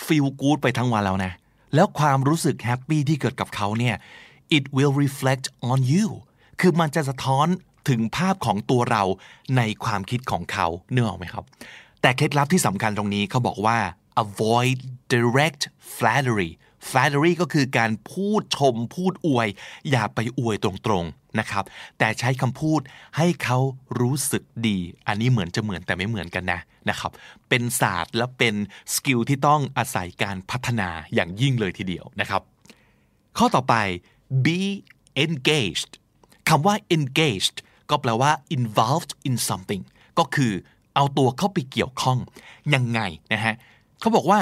feel good ไปทั้งวันแล้วนะ แล้วความรู้สึกแฮปปี้ที่เกิดกับเขาเนี่ย it will reflect on you คือมันจะสะท้อนถึงภาพของตัวเราในความคิดของเขาเนื้อออกไหมครับ แต่เคล็ดลับที่สำคัญตรงนี้เขาบอกว่า avoid direct flattery flattery ก็คือการพูดชมพูดอวย อย่าไปอวยตรงๆ นะครับ แต่ใช้คำพูดให้เขารู้สึกดี อันนี้เหมือนจะเหมือนแต่ไม่เหมือนกันนะนะครับ เป็นศาสตร์และเป็นสกิลที่ต้องอาศัยการพัฒนาอย่างยิ่งเลยทีเดียวนะครับ ข้อต่อไป be engaged คำว่า engaged ก็แปลว่า involved in something ก็คือเอาตัวเข้าไปเกี่ยวข้อง ยังไงนะฮะเขาบอกว่า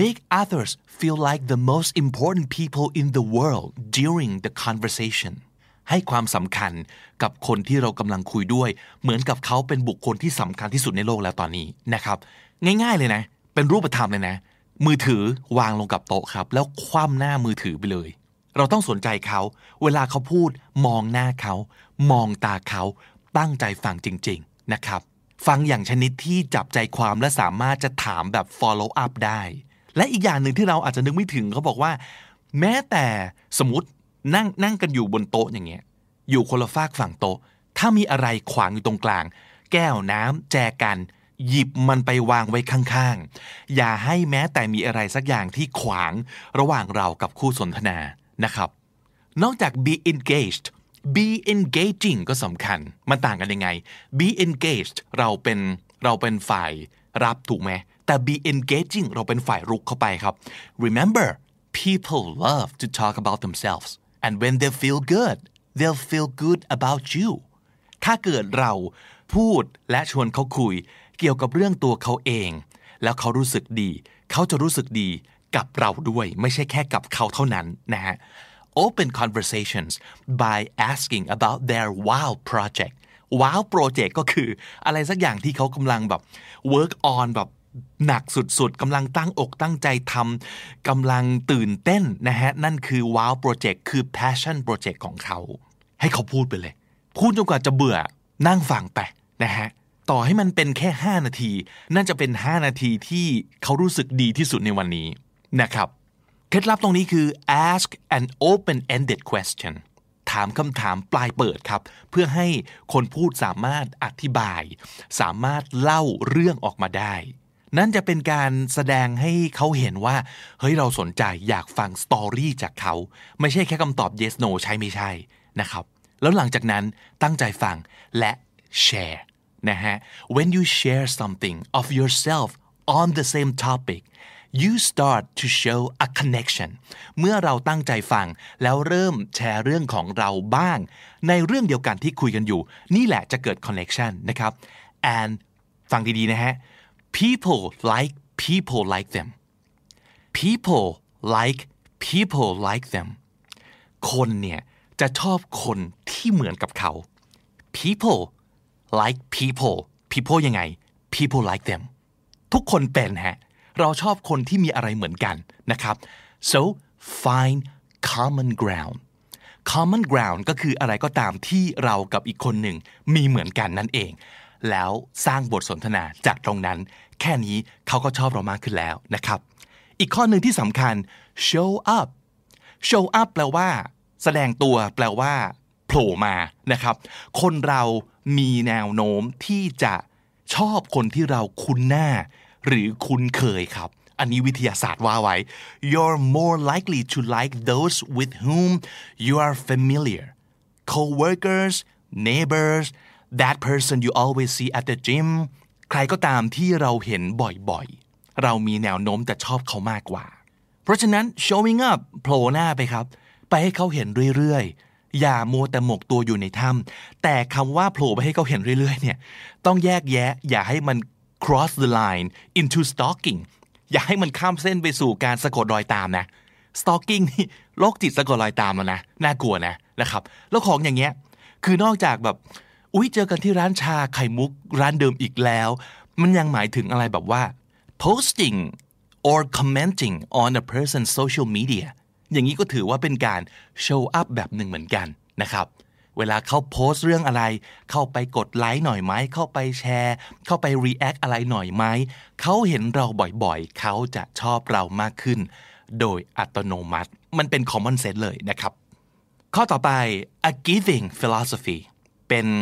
make others feel like the most important people in the world during the conversation ให้ความสำคัญกับคนที่เรากำลังคุยด้วย เหมือนกับเขาเป็นบุคคลที่สำคัญที่สุดในโลกแล้วตอนนี้นะครับ ง่ายๆเลยนะ เป็นรูปธรรมเลยนะ มือถือวางลงกับโต๊ะครับ แล้วคว่ำหน้ามือถือไปเลย เราต้องสนใจเขา เวลาเขาพูด มองหน้าเขา มองตาเขาตั้งใจฟังจริง ๆนะครับ ฟังอย่างชนิดที่จับใจความและสามารถจะถามแบบ follow up ได้ และอีกอย่างหนึ่งที่เราอาจจะนึกไม่ถึงเขาบอกว่า แม้แต่สมมติ นั่งนั่งกันอยู่บนโต๊ะอย่างเงี้ย อยู่คนละฝากฝั่งโต๊ะ ถ้ามีอะไรขวางอยู่ตรงกลาง แก้วน้ำแจกัน หยิบมันไปวางไว้ข้างๆ อย่าให้แม้แต่มีอะไรสักอย่างที่ขวางระหว่างเรากับคู่สนทนานะครับ นอกจาก be engaged be engaging ก็สำคัญ มันต่างกันยังไง be engaged เราเป็นเราเป็นฝ่ายรับถูกไหม แต่ be engaging เราเป็นฝ่ายรุกเข้าไปครับ remember people love to talk about themselves and when they feel good they'll feel good about you ถ้าเกิดเราพูดและชวนเขาคุย เกี่ยวกับเรื่องตัวเขาเอง แล้วเขารู้สึกดี เขาจะรู้สึกดีกับเราด้วย ไม่ใช่แค่กับเขาเท่านั้นนะฮะ Open conversations by asking about their wow project wow project ก็คืออะไรสักอย่างที่เขากำลังแบบ work on แบบ หนักสุดๆกำลังตั้งอกตั้งใจทำกำลังตื่นเต้นนะฮะ นั่นคือ wow project คือ passion project ของเขา ให้เขาพูดไปเลย พูดจนกว่าจะเบื่อนั่งฟังไปนะฮะ ต่อให้มันเป็นแค่ 5 นาที น่าจะเป็น 5 นาทีที่เขารู้สึกดีที่สุดในวันนี้นะครับ เคล็ดลับตรงนี้คือ ask an open-ended question ถามคำถามปลายเปิดครับ เพื่อให้คนพูดสามารถอธิบาย สามารถเล่าเรื่องออกมาได้ นั่นจะเป็นการแสดงให้เขาเห็นว่า เฮ้ยเราสนใจอยากฟังสตอรี่จากเขา ไม่ใช่แค่คำตอบ yes no ใช่ไม่ใช่นะครับ แล้วหลังจากนั้นตั้งใจฟังและ share นะฮะ when you share something of yourself on the same topic you start to show a connection เมื่อเราตั้งใจฟังแล้วเริ่มแชร์เรื่องของเราบ้าง ในเรื่องเดียวกันที่คุยกันอยู่ นี่แหละจะเกิด connection นะครับ and ฟังดีๆนะฮะ people like people like them people like people like them คนเนี่ยจะชอบคนที่เหมือนกับเขา people like people people ยังไง people like them ทุกคนเป็นฮะ เราชอบคนที่มีอะไรเหมือนกันนะครับ so find common ground common ground ก็คืออะไรก็ตามที่เรากับอีกคนหนึ่งมีเหมือนกันนั่นเอง แล้วสร้างบทสนทนาจากตรงนั้น แค่นี้เขาก็ชอบเรามากขึ้นแล้วนะครับ อีกข้อหนึ่งที่สำคัญ show up show up แปลว่า แสดงตัวแปลว่าโผล่มานะครับ คนเรามีแนวโน้มที่จะชอบคนที่เราคุ้นหน้า หรือคุ้นเคยครับ อันนี้วิทยาศาสตร์ว่าไว้ you're more likely to like those with whom you are familiar co-workers neighbors that person you always see at the gym ใครก็ตามที่เราเห็นบ่อยๆ เรามีแนวโน้มจะชอบเขามากกว่า เพราะฉะนั้น showing up โผล่หน้าไปครับ ไปให้เขาเห็นเรื่อยๆ อย่ามัวแต่หมกตัวอยู่ในถ้ำแต่คำว่าโผล่ไปให้เขาเห็นเรื่อยๆ เนี่ย ต้องแยกแยะ อย่าให้มัน cross the line into stalking อย่าให้มันข้ามเส้นไปสู่การสะกดรอยตามนะ stalking นี่โรคจิตสะกดรอยตามแล้วนะ น่ากลัวนะนะครับ แล้วของอย่างเงี้ย คือนอกจากแบบ อุ้ยเจอกันที่ร้านชาไข่มุกร้านเดิมอีกแล้ว มันยังหมายถึงอะไรแบบว่า posting or commenting on a person's social media อย่างนี้ก็ถือว่าเป็นการ show up แบบหนึ่งเหมือนกันนะครับ เวลาเขาโพสต์เรื่องอะไร เข้าไปกดไลค์หน่อยไหม เข้าไปแชร์ เข้าไป react อะไรหน่อยไหม เขาเห็นเราบ่อยๆ เขาจะชอบเรามากขึ้น โดยอัตโนมัติ มันเป็น common sense เลยนะครับ ข้อต่อไป a giving philosophy เป็น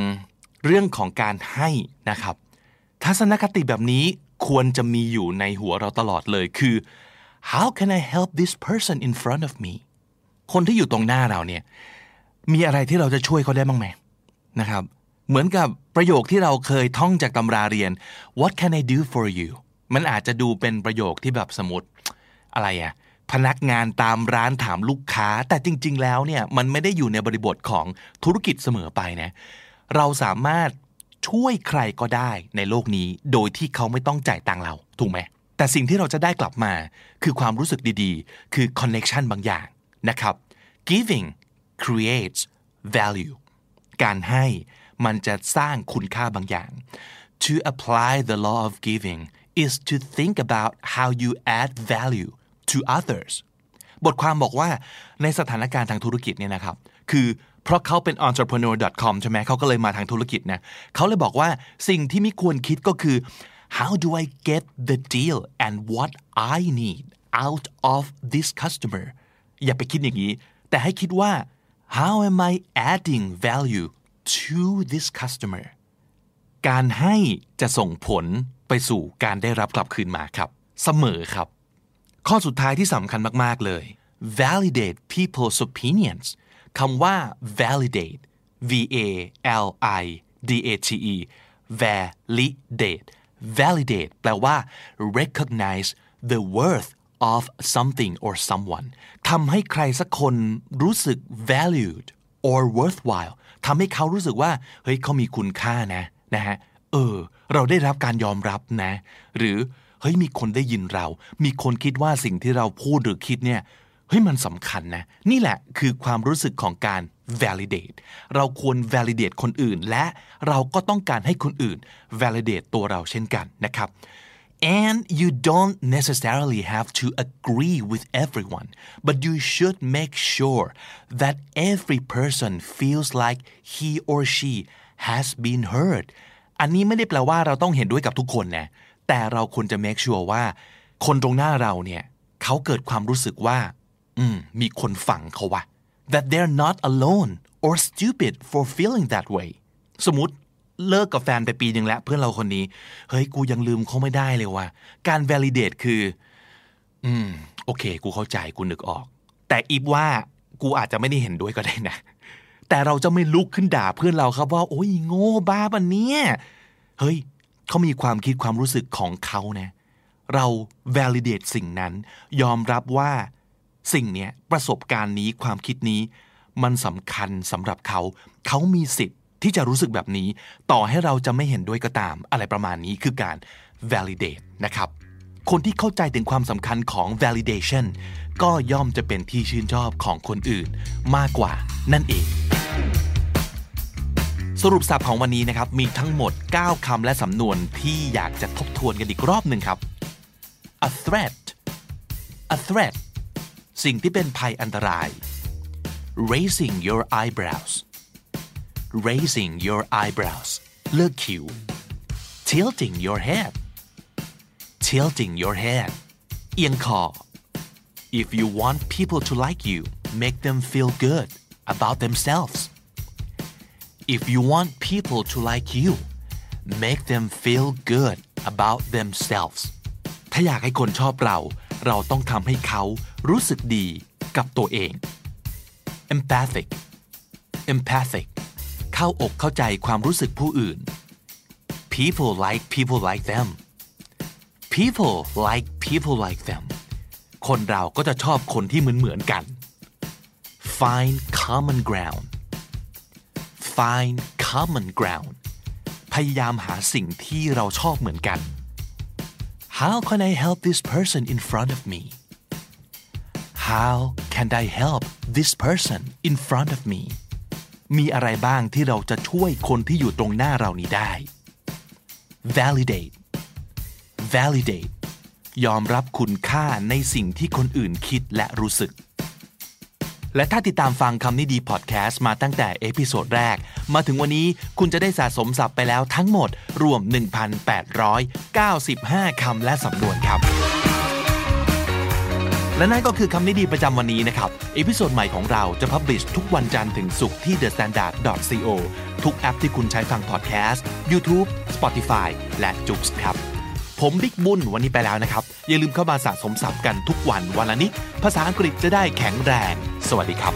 เรื่องของการให้นะครับ ทัศนคติแบบนี้ควรจะมีอยู่ในหัวเราตลอดเลยคือ how can I help this person in front of me คนที่อยู่ตรงหน้าเราเนี่ยมีอะไรที่เราจะช่วยเขาได้บ้างไหมนะครับ เหมือนกับประโยคที่เราเคยท่องจากตำราเรียน what can I do for you มันอาจจะดูเป็นประโยคที่แบบสมมติอะไรอะ พนักงานตามร้านถามลูกค้า แต่จริง ๆ แล้วเนี่ยมันไม่ได้อยู่ในบริบทของธุรกิจเสมอไปนะเราสามารถช่วยใครก็ได้ในโลกนี้ โดยที่เขาไม่ต้องจ่ายตังเราถูกไหมแต่สิ่งที่เราจะได้กลับมาคือความรู้สึกดีๆ คือ connection บางอย่างนะครับ giving creates value การให้มันจะสร้างคุณค่าบางอย่าง to apply the law of giving is to think about how you add value to others บทความบอกว่าในสถานการณ์ทางธุรกิจเนี่ยนะครับ คือเพราะเขาเป็น entrepreneur.com ใช่ไหมเขาก็เลยมาทางธุรกิจนะเขาเลยบอกว่าสิ่งที่ไม่ควรคิดก็คือ how do I get the deal and what I need out of this customer อย่าไปคิดอย่างนี้ แต่ให้คิดว่า how am I adding value to this customer การให้จะส่งผลไปสู่การได้รับกลับคืนมาครับ เสมอครับ ข้อสุดท้ายที่สำคัญมาก ๆ เลย validate people's opinions คำว่า validate v a l i d a t e validate validate แปลว่า recognize the worth of something or someone ทำให้ใครสักคนรู้สึก valued or worthwhile ทำให้เขารู้สึกว่าเฮ้ยเขามีคุณค่านะนะฮะเออ เราได้รับการยอมรับนะ หรือ เฮ้ยมีคนได้ยินเรา มีคนคิดว่าสิ่งที่เราพูดหรือคิดเนี่ยเฮ้ยมันสำคัญนะ นี่แหละคือความรู้สึกของการ validate เราควร validate คนอื่น และเราก็ต้องการให้คนอื่น validate ตัวเราเช่นกันนะครับ And you don't necessarily have to agree with everyone, but you should make sure that every person feels like he or she has been heard. อันนี้ไม่ได้แปลว่าเราต้องเห็นด้วยกับทุกคนนะ แต่เราควรจะ make sure ว่า คนตรงหน้าเราเนี่ยเขาเกิดความรู้สึกว่า อืม มีคนฟังเขาว่า that they're not alone or stupid for feeling that way สมมติเลิกกับแฟนไปปีหนึ่งแล้วเพื่อนเราคนนี้ เฮ้ย กูยังลืมเขาไม่ได้เลยว่ะ การ validate คือ อืม โอเค กูเข้าใจ กูนึกออก แต่อีฟว่ากูอาจจะไม่ได้เห็นด้วยก็ได้นะ แต่เราจะไม่ลุกขึ้นด่าเพื่อนเราครับว่า โอ้ยโง่บ้าปะเนี่ย เฮ้ย เขามีความคิดความรู้สึกของเขานะเรา validate สิ่งนั้น ยอมรับว่าสิ่งเนี้ยประสบการณ์นี้ความคิดนี้ มันสำคัญสำหรับเขา เขามีสิทธิ์ที่จะรู้สึกแบบนี้ ต่อให้เราจะไม่เห็นด้วยก็ตาม อะไรประมาณนี้คือการ validate นะครับ คนที่เข้าใจถึงความสำคัญของ validation ก็ย่อมจะเป็นที่ชื่นชอบของคนอื่นมากกว่านั่นเอง สรุปสับของวันนี้นะครับ มีทั้งหมด 9 คำและสำนวนที่อยากจะทบทวนกันอีกรอบหนึ่งครับ a threat a threat สิ่งที่เป็นภัยอันตราย raising your eyebrows raising your eyebrows เลิกคิว tilting your head tilting your head เอียงคอ if you want people to like you make them feel good about themselves if you want people to like you make them feel good about themselves ถ้าอยากให้คนชอบเรา เราต้องทำให้เขารู้สึกดีกับตัวเอง empathic empathic เข้าอกเข้าใจความรู้สึกผู้อื่น people like people like them people like people like them คนเราก็จะชอบคนที่เหมือนเหมือนกัน find common ground find common ground พยายามหาสิ่งที่เราชอบเหมือนกัน How can I help this person in front of me How can I help this person in front of me มีอะไรบ้างที่เราจะช่วยคนที่อยู่ตรงหน้าเรานี้ได้ validate validate ยอมรับคุณค่าในสิ่งที่คนอื่นคิดและรู้สึก และถ้าติดตามฟังคำนี้ดีพอดแคสต์มาตั้งแต่ episode แรก มาถึงวันนี้คุณจะได้สะสมศัพท์ไปแล้วทั้งหมดรวม 1,895 คำและสำนวนครับ และนั่นก็คือคำนี้ดีประจำวันนี้นะครับ episode ใหม่ของเราจะ publish ทุกวันจันทร์ถึงศุกร์ที่ thestandard.co ทุกแอปที่คุณใช้ฟังพอดแคสต์ YouTube Spotify และ JOOX ครับ ผมบิ๊กบุญวันนี้ไปแล้วนะครับ อย่าลืมเข้ามาสะสมศัพท์กันทุกวันวันละนิดภาษาอังกฤษจะได้แข็งแรง สวัสดีครับ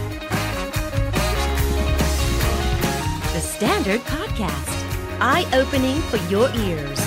The Standard Podcast, eye opening for your ears.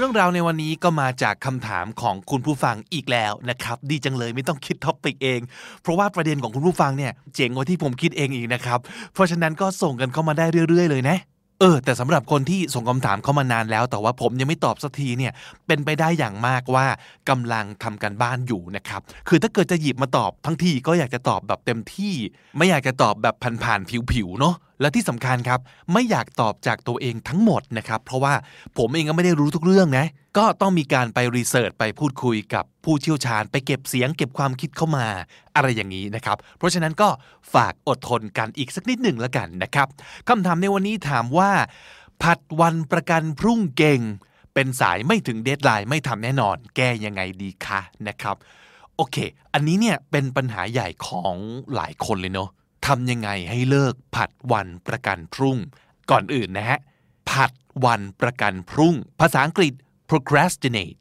รื่องราวในวันนี้ก็มาจากคำถามของคุณผู้ฟังอีกแล้วนะครับ ดีจังเลยไม่ต้องคิดท็อปิกเอง เพราะว่าประเด็นของคุณผู้ฟังเนี่ยเจ๋งกว่าที่ผมคิดเองอีกนะครับ เพราะฉะนั้นก็ส่งกันเข้ามาได้เรื่อยๆเลยนะ เออ แต่สำหรับคนที่ส่งคำถามเข้ามานานแล้ว แต่ว่าผมยังไม่ตอบสักทีเนี่ยเป็นไปได้อย่างมากว่ากำลังทำกันบ้านอยู่นะครับคือถ้าเกิดจะหยิบมาตอบทั้งทีก็อยากจะตอบแบบเต็มที่ ไม่อยากจะตอบแบบผ่านๆผิวๆเนาะ และที่สำคัญครับ ไม่อยากตอบจากตัวเองทั้งหมดนะครับ เพราะว่าผมเองก็ไม่ได้รู้ทุกเรื่องนะ ก็ต้องมีการไปรีเสิร์ชไปพูดคุยกับผู้เชี่ยวชาญ ไปเก็บเสียงเก็บความคิดเข้ามาอะไรอย่างนี้นะครับ เพราะฉะนั้นก็ฝากอดทนกันอีกสักนิดหนึ่งแล้วกันนะครับคำถามในวันนี้ถามว่า ผัดวันประกันพรุ่งเก่ง เป็นสายไม่ถึงเดทไลน์ไม่ทำแน่นอน แก้ยังไงดีคะนะครับโอเค อันนี้เนี่ยเป็นปัญหาใหญ่ของหลายคนเลยเนาะ ทำยังไงให้เลิกผัดวันประกันพรุ่ง ก่อนอื่นนะฮะ ผัดวันประกันพรุ่ง ภาษาอังกฤษ procrastinate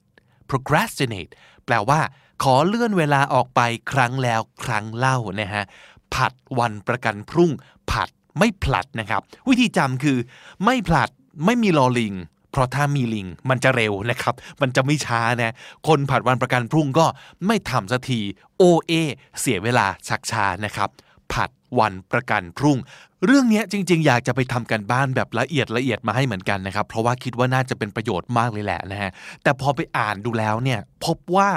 procrastinate แปลว่า ขอเลื่อนเวลาออกไปครั้งแล้วครั้งเล่านะฮะ ผัดวันประกันพรุ่ง ผัดไม่ผลัดนะครับ วิธีจำคือ ไม่ผลัดไม่มีลอลิง เพราะถ้ามีลิง มันจะเร็วนะครับ มันจะไม่ช้านะ คนผัดวันประกันพรุ่งก็ไม่ทำสักที โอเอเสียเวลาชักช้านะครับ ผัด วันประกันพรุ่ง เรื่องนี้จริง ๆ อยากจะไปทำกันบ้านแบบละเอียดละเอียดมาให้เหมือนกันนะครับ เพราะว่าคิดว่าน่าจะเป็นประโยชน์มากเลยแหละนะฮะแต่พอไปอ่านดูแล้วเนี่ยพบว่า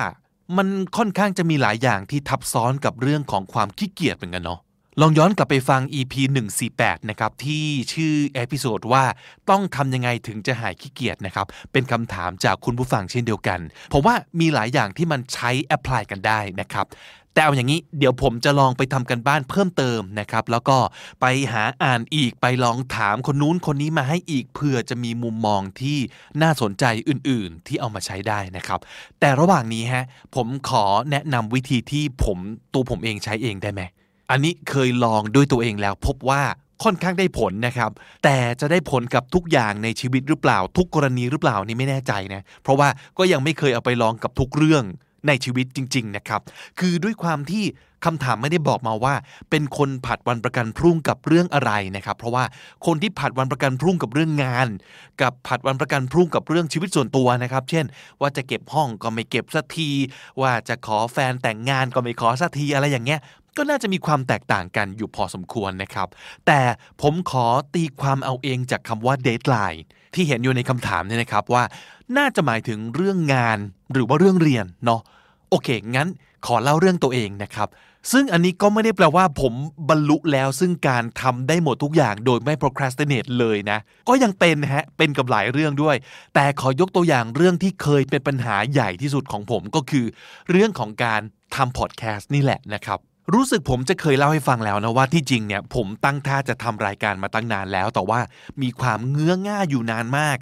มันค่อนข้างจะมีหลายอย่างที่ทับซ้อนกับเรื่องของความขี้เกียจเหมือนกันเนาะลองย้อนกลับไปฟัง EP 148 นะครับ ที่ชื่อ episode ว่าต้องทำยังไงถึงจะหายขี้เกียจนะครับ เป็นคำถามจากคุณผู้ฟังเช่นเดียวกัน ผมว่ามีหลายอย่างที่มันใช้ apply กันได้นะครับ แต่เอาอย่างนี้เดี๋ยวผมจะลองไปทำการบ้านเพิ่มเติมนะครับ แล้วก็ไปหาอ่านอีกไปลองถามคนนู้นคนนี้มาให้อีกเพื่อจะมีมุมมองที่น่าสนใจอื่นๆ ที่เอามาใช้ได้นะครับ แต่ระหว่างนี้ฮะผมขอแนะนำวิธีที่ผมตัวผมเองใช้เองได้ไหมอันนี้เคยลองด้วยตัวเองแล้วพบว่าค่อนข้างได้ผลนะครับ แต่จะได้ผลกับทุกอย่างในชีวิตหรือเปล่า ทุกกรณีหรือเปล่านี่ไม่แน่ใจนะ เพราะว่าก็ยังไม่เคยเอาไปลองกับทุกเรื่อง ในชีวิตจริง ๆ นะครับ คือด้วยความที่คำถามไม่ได้บอกมาว่า เป็นคนผัดวันประกันพรุ่งกับเรื่องอะไรนะครับ เพราะว่าคนที่ผัดวันประกันพรุ่งกับเรื่องงาน กับผัดวันประกันพรุ่งกับเรื่องชีวิตส่วนตัวนะครับ เช่น ว่าจะเก็บห้องก็ไม่เก็บสักที ว่าจะขอแฟนแต่งงานก็ไม่ขอสักทีอะไรอย่างเงี้ยก็น่าจะมีความแตกต่างกันอยู่พอสมควรนะครับ แต่ผมขอตีความเอาเองจากคำว่า deadline ที่เห็นอยู่ในคำถามเนี่ยนะครับว่า น่าจะหมายถึงเรื่องงานหรือว่าเรื่องเรียนเนาะโอเค งั้นขอเล่าเรื่องตัวเองนะครับ ซึ่งอันนี้ก็ไม่ได้แปลว่าผมบรรลุแล้วซึ่งการทำได้หมดทุกอย่างโดยไม่ procrastinate เลยนะ ก็ยังเป็นฮะ เป็นกับหลายเรื่องด้วย แต่ขอยกตัวอย่างเรื่องที่เคยเป็นปัญหาใหญ่ที่สุดของผมก็คือ เรื่องของการทำพอดแคสต์นี่แหละนะครับรู้สึกผมจะเคยเล่าให้ฟังแล้วนะว่าที่จริงเนี่ยผมตั้งท่าจะทำรายการมาตั้งนานแล้ว แต่ว่ามีความเงื้อง่าอยู่นานมาก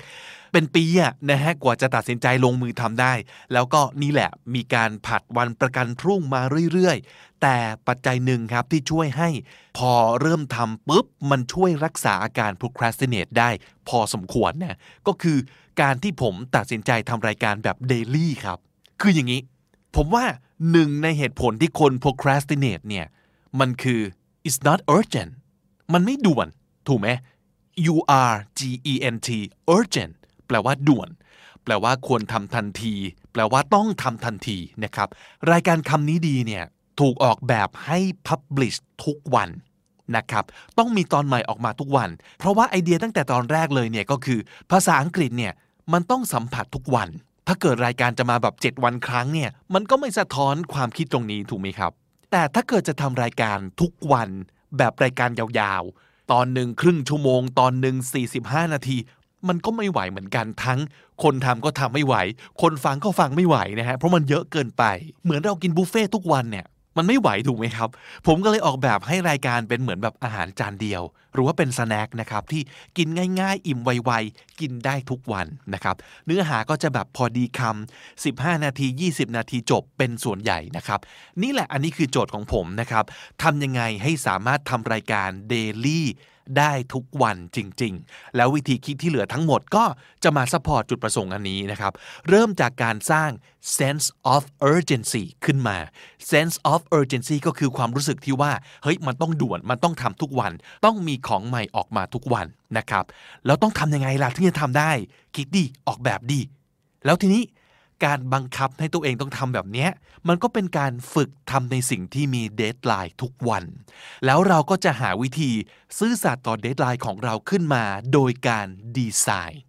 เป็นปีอะนะฮะกว่าจะตัดสินใจลงมือทำได้ แล้วก็นี่แหละมีการผัดวันประกันพรุ่งมาเรื่อยๆ แต่ปัจจัยหนึ่งครับที่ช่วยให้ พอเริ่มทำปุ๊บ มันช่วยรักษาอาการ procrastinate ได้พอสมควรนะก็คือการที่ผมตัดสินใจทำรายการแบบ daily ครับ คืออย่างนี้ ผมว่าหนึ่งในเหตุผลที่คน procrastinate เนี่ยมันคือ it's not urgent มันไม่ด่วน ถูกไหม U R G E N T urgent แปลว่าด่วน แปลว่าควรทำทันที แปลว่าต้องทำทันทีนะครับ รายการคำนี้ดีเนี่ยถูกออกแบบให้ publish ทุกวันนะครับ ต้องมีตอนใหม่ออกมาทุกวัน เพราะว่าไอเดียตั้งแต่ตอนแรกเลยเนี่ยก็คือ ภาษาอังกฤษเนี่ยมันต้องสัมผัสทุกวัน ถ้าเกิดรายการจะมาแบบ 7 วันครั้งเนี่ย มันก็ไม่สะท้อนความคิดตรงนี้ถูกไหมครับ แต่ถ้าเกิดจะทำรายการทุกวัน แบบรายการยาวๆ ตอนหนึ่งครึ่งชั่วโมง ตอนหนึ่ง45 นาที มันก็ไม่ไหวเหมือนกันทั้ง คนทำก็ทำไม่ไหว คนฟังก็ฟังไม่ไหวนะฮะเพราะมันเยอะเกินไป เหมือนเรากินบุฟเฟ่ทุกวันเนี่ยมันไม่ไหวถูกไหมครับ ผมก็เลยออกแบบให้รายการเป็นเหมือนแบบอาหารจานเดียวหรือว่าเป็นสแน็คนะครับที่กินง่าย ๆ อิ่มไวๆกินได้ทุกวันนะครับเนื้อหาก็จะแบบพอดีคำ15 นาที 20 นาทีจบเป็นส่วนใหญ่นะครับนี่แหละอันนี้คือโจทย์ของผมนะครับทำยังไงให้สามารถทำรายการ Daily ได้ทุกวันจริง ๆ แล้ววิธีคิดที่เหลือทั้งหมดก็จะมา support จุดประสงค์อันนี้นะครับ เริ่มจากการสร้าง sense of urgency ขึ้นมา sense of urgency ก็คือความรู้สึกที่ว่า เฮ้ย มันต้องด่วน มันต้องทำทุกวัน ต้องมีของใหม่ออกมาทุกวันนะครับ แล้วต้องทำยังไงล่ะถึงจะทำได้ คิดดีออกแบบดี แล้วทีนี้การบังคับให้ตัวเองต้องทำแบบนี้มันก็เป็นการฝึกทำในสิ่งที่มี deadline ทุกวัน แล้วเราก็จะหาวิธีซื่อสัตย์ต่อ deadline ของเราขึ้นมา โดยการดีไซน์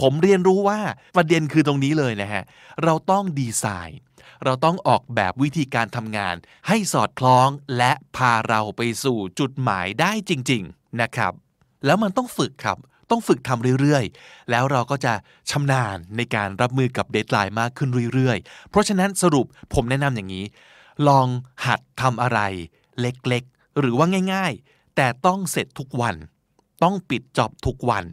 ผมเรียนรู้ว่าประเด็นคือตรงนี้เลยนะฮะ เราต้องดีไซน์ เราต้องออกแบบวิธีการทำงาน ให้สอดคล้องและพาเราไปสู่จุดหมายได้จริง ๆ นะครับ แล้วมันต้องฝึกครับ ต้องฝึกทำเรื่อยๆ แล้วเราก็จะชำนาญในการรับมือกับ deadline มากขึ้นเรื่อยๆ เพราะฉะนั้นสรุปผมแนะนำอย่างนี้ ลองหัดทำอะไร เล็กๆ หรือว่าง่าย ๆ แต่ต้องเสร็จทุกวัน ต้องปิด job ทุกวัน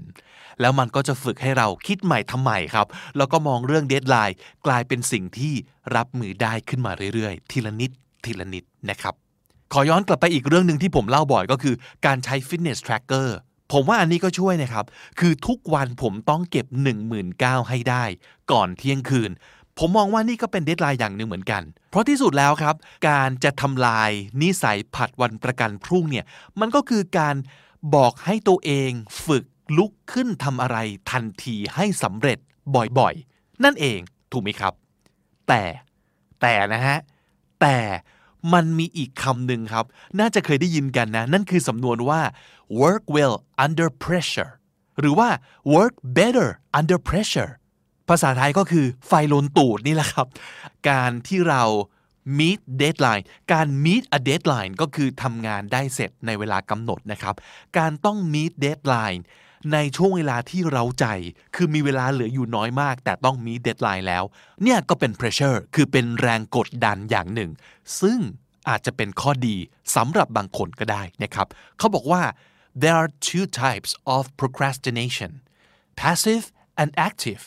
แล้วมันก็จะฝึกให้เราคิดใหม่ทำใหม่ครับ แล้วก็มองเรื่อง deadline กลายเป็นสิ่งที่รับมือได้ขึ้นมาเรื่อยๆ ทีละนิดทีละนิดนะครับ ขอย้อนกลับไปอีกเรื่องหนึ่งที่ผมเล่าบ่อยก็คือ การใช้ Fitness Tracker ผมว่าอันนี้ก็ช่วยนะครับ คือทุกวันผมต้องเก็บ 19,000ให้ได้ ก่อนเที่ยงคืน ผมมองว่านี่ก็เป็นเดทไลน์อย่างหนึ่งเหมือนกัน เพราะที่สุดแล้วครับ การจะทำลายนิสัยผัดวันประกันพรุ่งเนี่ย มันก็คือการบอกให้ตัวเองฝึกลุกขึ้นทำอะไรทันทีให้สำเร็จบ่อยๆ นั่นเองถูกไหมครับ แต่แต่นะฮะแต่ มันมีอีกคำหนึ่งครับ น่าจะเคยได้ยินกันนะ นั่นคือสำนวนว่า work well under pressure หรือว่า work better under pressure ภาษาไทยก็คือไฟลนตูดนี่แหละครับ การที่เรา meet deadline การ meet a deadline ก็คือทำงานได้เสร็จในเวลากำหนดนะครับ การต้อง meet deadline ในช่วงเวลาที่เราใจ คือมีเวลาเหลืออยู่น้อยมาก แต่ต้องมีเดทไลน์แล้ว เนี่ยก็เป็น pressure คือเป็นแรงกดดันอย่างหนึ่ง ซึ่งอาจจะเป็นข้อดีสำหรับบางคนก็ได้นะครับเขาบอกว่า there are two types of procrastination passive and active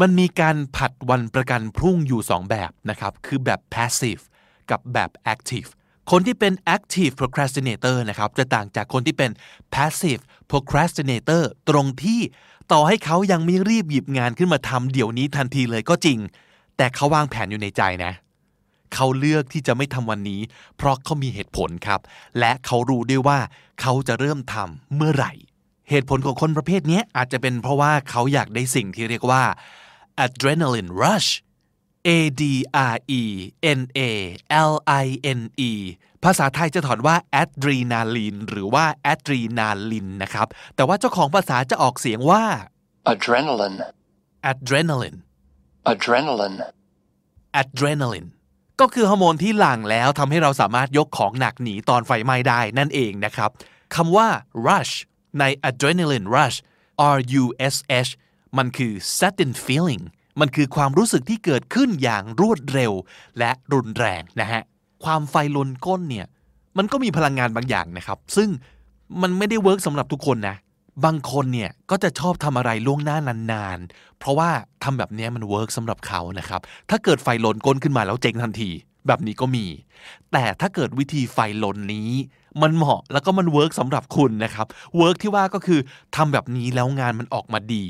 มันมีการผัดวันประกันพรุ่งอยู่ 2 แบบนะครับ คือแบบ passive กับแบบ active คนที่เป็น active procrastinator นะครับ จะต่างจากคนที่เป็น passive procrastinator ตรงที่ต่อให้เขายังไม่รีบหยิบงานขึ้นมาทำเดี๋ยวนี้ทันทีเลยก็จริง แต่เขาวางแผนอยู่ในใจนะ เขาเลือกที่จะไม่ทำวันนี้ เพราะเขามีเหตุผลครับ และเขารู้ด้วยว่าเขาจะเริ่มทำเมื่อไหร่ เหตุผลของคนประเภทนี้อาจจะเป็นเพราะว่าเขาอยากได้สิ่งที่เรียกว่า adrenaline rush A D R E N A L I N E ภาษาไทยจะถอนว่า adrenaline หรือว่า adrenaline นะครับ แต่ว่าเจ้าของภาษาจะออกเสียงว่า adrenaline, adrenaline adrenaline, adrenaline ก็คือฮอร์โมนที่หลั่งแล้วทำให้เราสามารถยกของหนักหนีตอนไฟไหม้ได้นั่นเองนะครับคำว่า rush ใน adrenaline rush R U S H มันคือ sudden feeling มันคือความรู้สึกที่เกิดขึ้นอย่างรวดเร็วและรุนแรงนะฮะความไฟลนก้นเนี่ยมันก็มีพลังงานบางอย่างนะครับ ซึ่งมันไม่ได้ work สำหรับทุกคนนะบางคนเนี่ยก็จะชอบทำอะไรล่วงหน้านานๆ เพราะว่าทำแบบนี้มัน work สำหรับเขานะครับ ถ้าเกิดไฟลนก้นขึ้นมาแล้วเจ๊งทันที แบบนี้ก็มี แต่ถ้าเกิดวิธีไฟลนนี้ มันเหมาะแล้วก็มัน work สำหรับคุณนะครับ work ที่ว่าก็คือทำแบบนี้แล้วงานมันออกมาดี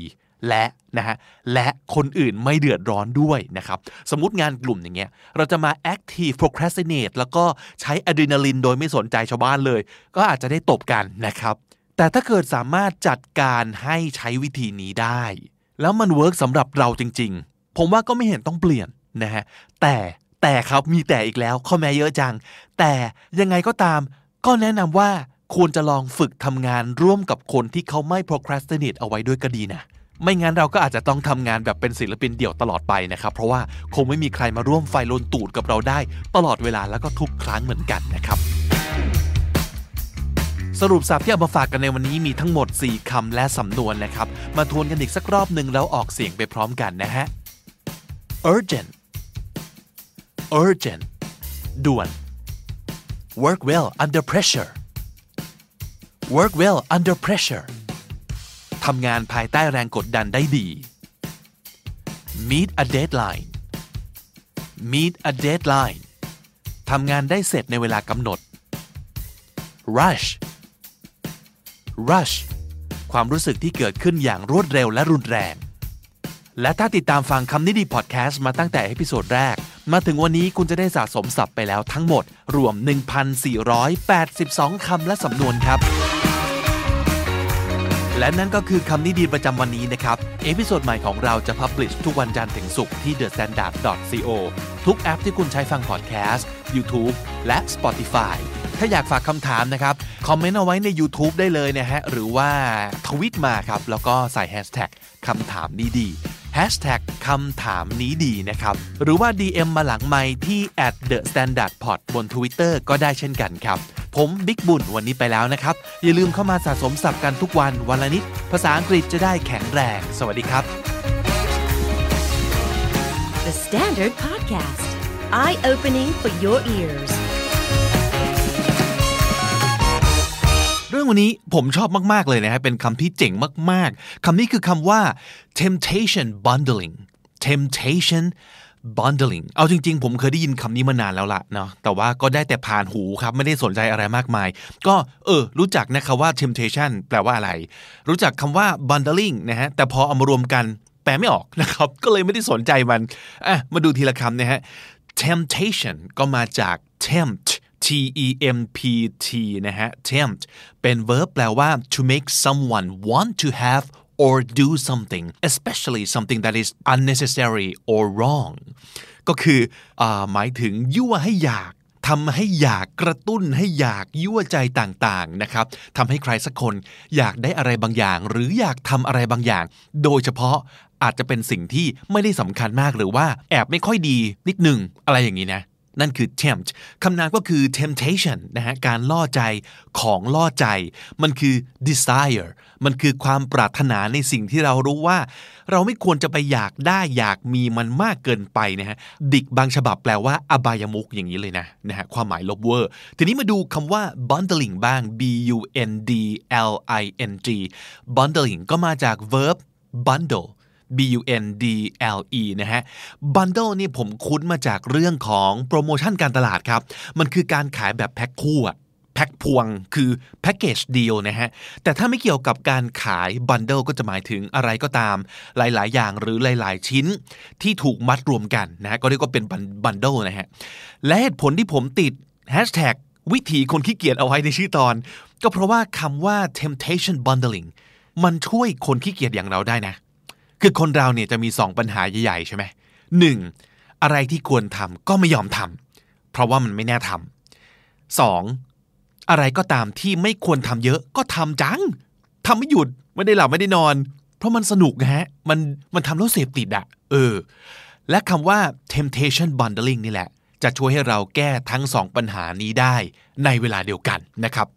และนะฮะและคนอื่นไม่เดือดร้อนด้วยนะครับสมมติงานกลุ่มอย่างเงี้ยเราจะมา active procrastinate แล้วก็ใช้อะดรีนาลินโดยไม่สนใจชาวบ้านเลย ก็อาจจะได้ตบกันนะครับ แต่ถ้าเกิดสามารถจัดการให้ใช้วิธีนี้ได้ แล้วมัน work สำหรับเราจริง ๆ ผมว่าก็ไม่เห็นต้องเปลี่ยนนะฮะแต่แต่ครับมีแต่อีกแล้วข้อแม้เยอะจัง แต่ยังไงก็ตาม ก็แนะนำว่าควรจะลองฝึกทำงานร่วมกับคนที่เขาไม่ procrastinate เอาไว้ด้วยก็ดีนะ ไม่งั้นเราก็อาจจะต้องทำงานแบบเป็นศิลปินเดี่ยวตลอดไปนะครับ เพราะว่าคงไม่มีใครมาร่วมไฟลนตูดกับเราได้ ตลอดเวลาแล้วก็ทุกครั้งเหมือนกันนะครับ สรุปสับที่เอามาฝากกันในวันนี้มีทั้งหมด 4คำและสำนวนนะครับ มาทวนกันอีกสักรอบหนึ่งแล้วออกเสียงไปพร้อมกันนะฮะ urgent urgent ด่วน work well under pressure work well under pressure ทำงานภายใต้แรงกดดันได้ดี meet a deadline meet a deadline ทำงานได้เสร็จในเวลากำหนด rush rush ความรู้สึกที่เกิดขึ้นอย่างรวดเร็วและรุนแรง และถ้าติดตามฟังคำนี้ดีพอดแคสต์มาตั้งแต่ episode แรก มาถึงวันนี้คุณจะได้สะสมศัพท์ไปแล้วทั้งหมด รวม 1,482 คำและสำนวนครับ และนั่นก็คือคำนี้ดีประจำวันนี้นะครับ episode ใหม่ของเราจะ publish ทุกวันจันทร์ถึงศุกร์ที่ thestandard.co ทุกแอปที่คุณใช้ฟังพอดแคสต์ YouTube และ Spotify ถ้าอยากฝากคำถามนะครับ คอมเมนต์เอาไว้ใน YouTube ได้เลยนะฮะ หรือว่าทวิตมาครับ แล้วก็ใส่แฮชแท็กคำถามดีดีๆ ฮชแท็กคำถามนี้ดีนะครับ หรือว่า DM มาหลังไมที่ at the standard pod บน Twitter ก็ได้เช่นกันครับ ผมบิ๊กบุญวันนี้ไปแล้วนะครับ อย่าลืมเข้ามาสะสมศัพท์กันทุกวันวันละนิด ภาษาอังกฤษจะได้แข็งแรง สวัสดีครับ The Standard Podcast, eye opening for your ears. เรื่องวันนี้ผมชอบมาก ๆ เลยนะฮะเป็นคำที่เจ๋งมาก ๆ คำนี้คือคำว่า temptation bundling temptation bundling เอาจริง ๆ ผมเคยได้ยินคำนี้มานานแล้วละเนาะ แต่ว่าก็ได้แต่ผ่านหูครับ ไม่ได้สนใจอะไรมากมาย ก็เออ รู้จักนะครับว่า temptation แปลว่าอะไร รู้จักคำว่า bundling นะฮะ แต่พอเอามารวมกันแปลไม่ออกนะครับ ก็เลยไม่ได้สนใจมัน อะ มาดูทีละคำนะฮะ temptation ก็มาจาก tempt T E M P T นะฮะ tempt เป็น verb แปลว่า to make someone want to have or do something especially something that is unnecessary or wrong ก็คืออหมายถึงยั่วให้อยากทำให้อยากกระตุ้นให้อยากยั่วใจต่างๆนะครับทำให้ใครสักคนอยากได้อะไรบางอย่าง หรืออยากทำอะไรบางอย่าง โดยเฉพาะอาจจะเป็นสิ่งที่ไม่ได้สำคัญมากหรือว่าแอบไม่ค่อยดีนิดหนึ่งอะไรอย่างนี้นะ นั่นคือ tempt คำนามก็คือ temptation นะฮะการล่อใจของล่อใจ มันคือ desire มันคือความปรารถนาในสิ่งที่เรารู้ว่า เราไม่ควรจะไปอยากได้อยากมีมันมากเกินไปนะฮะดิกบางฉบับแปลว่าอบายมุกอย่างนี้เลยนะนะฮะความหมายลบเวอร์ ทีนี้มาดูคำว่า bundling บ้าง b u n d l i n g bundling ก็มาจาก verb bundle B U N D L E นะฮะ Bundle นี่ผมคุ้นมาจากเรื่องของโปรโมชั่นการตลาดครับ มันคือการขายแบบแพ็คคู่อะแพ็คพวงคือแพ็กเกจเดียวนะฮะ แต่ถ้าไม่เกี่ยวกับการขายบันเดิลก็จะหมายถึงอะไรก็ตาม หลาย ๆ อย่างหรือหลาย ๆ ชิ้นที่ถูกมัดรวมกันนะฮะก็เรียกว่าเป็นบันเดิลนะฮะ และเหตุผลที่ผมติดแฮชแท็กวิถีคนขี้เกียจเอาไว้ในชื่อตอน ก็เพราะว่าคำว่า temptation bundling มันช่วยคนขี้เกียจอย่างเราได้นะ คือคนเราเนี่ยจะมีสองปัญหาใหญ่ๆใช่ไหมหนึ่งอะไรที่ควรทำก็ไม่ยอมทำเพราะว่ามันไม่แน่ทำสองอะไรก็ตามที่ไม่ควรทำเยอะก็ทำจังทำไม่หยุดไม่ได้หลับไม่ได้นอน เพราะมันสนุกนะฮะมันมันทำแล้วเสพติดอะเออ และคำว่า temptation bundling นี่แหละ จะช่วยให้เราแก้ทั้งสองปัญหานี้ได้ในเวลาเดียวกันนะครับ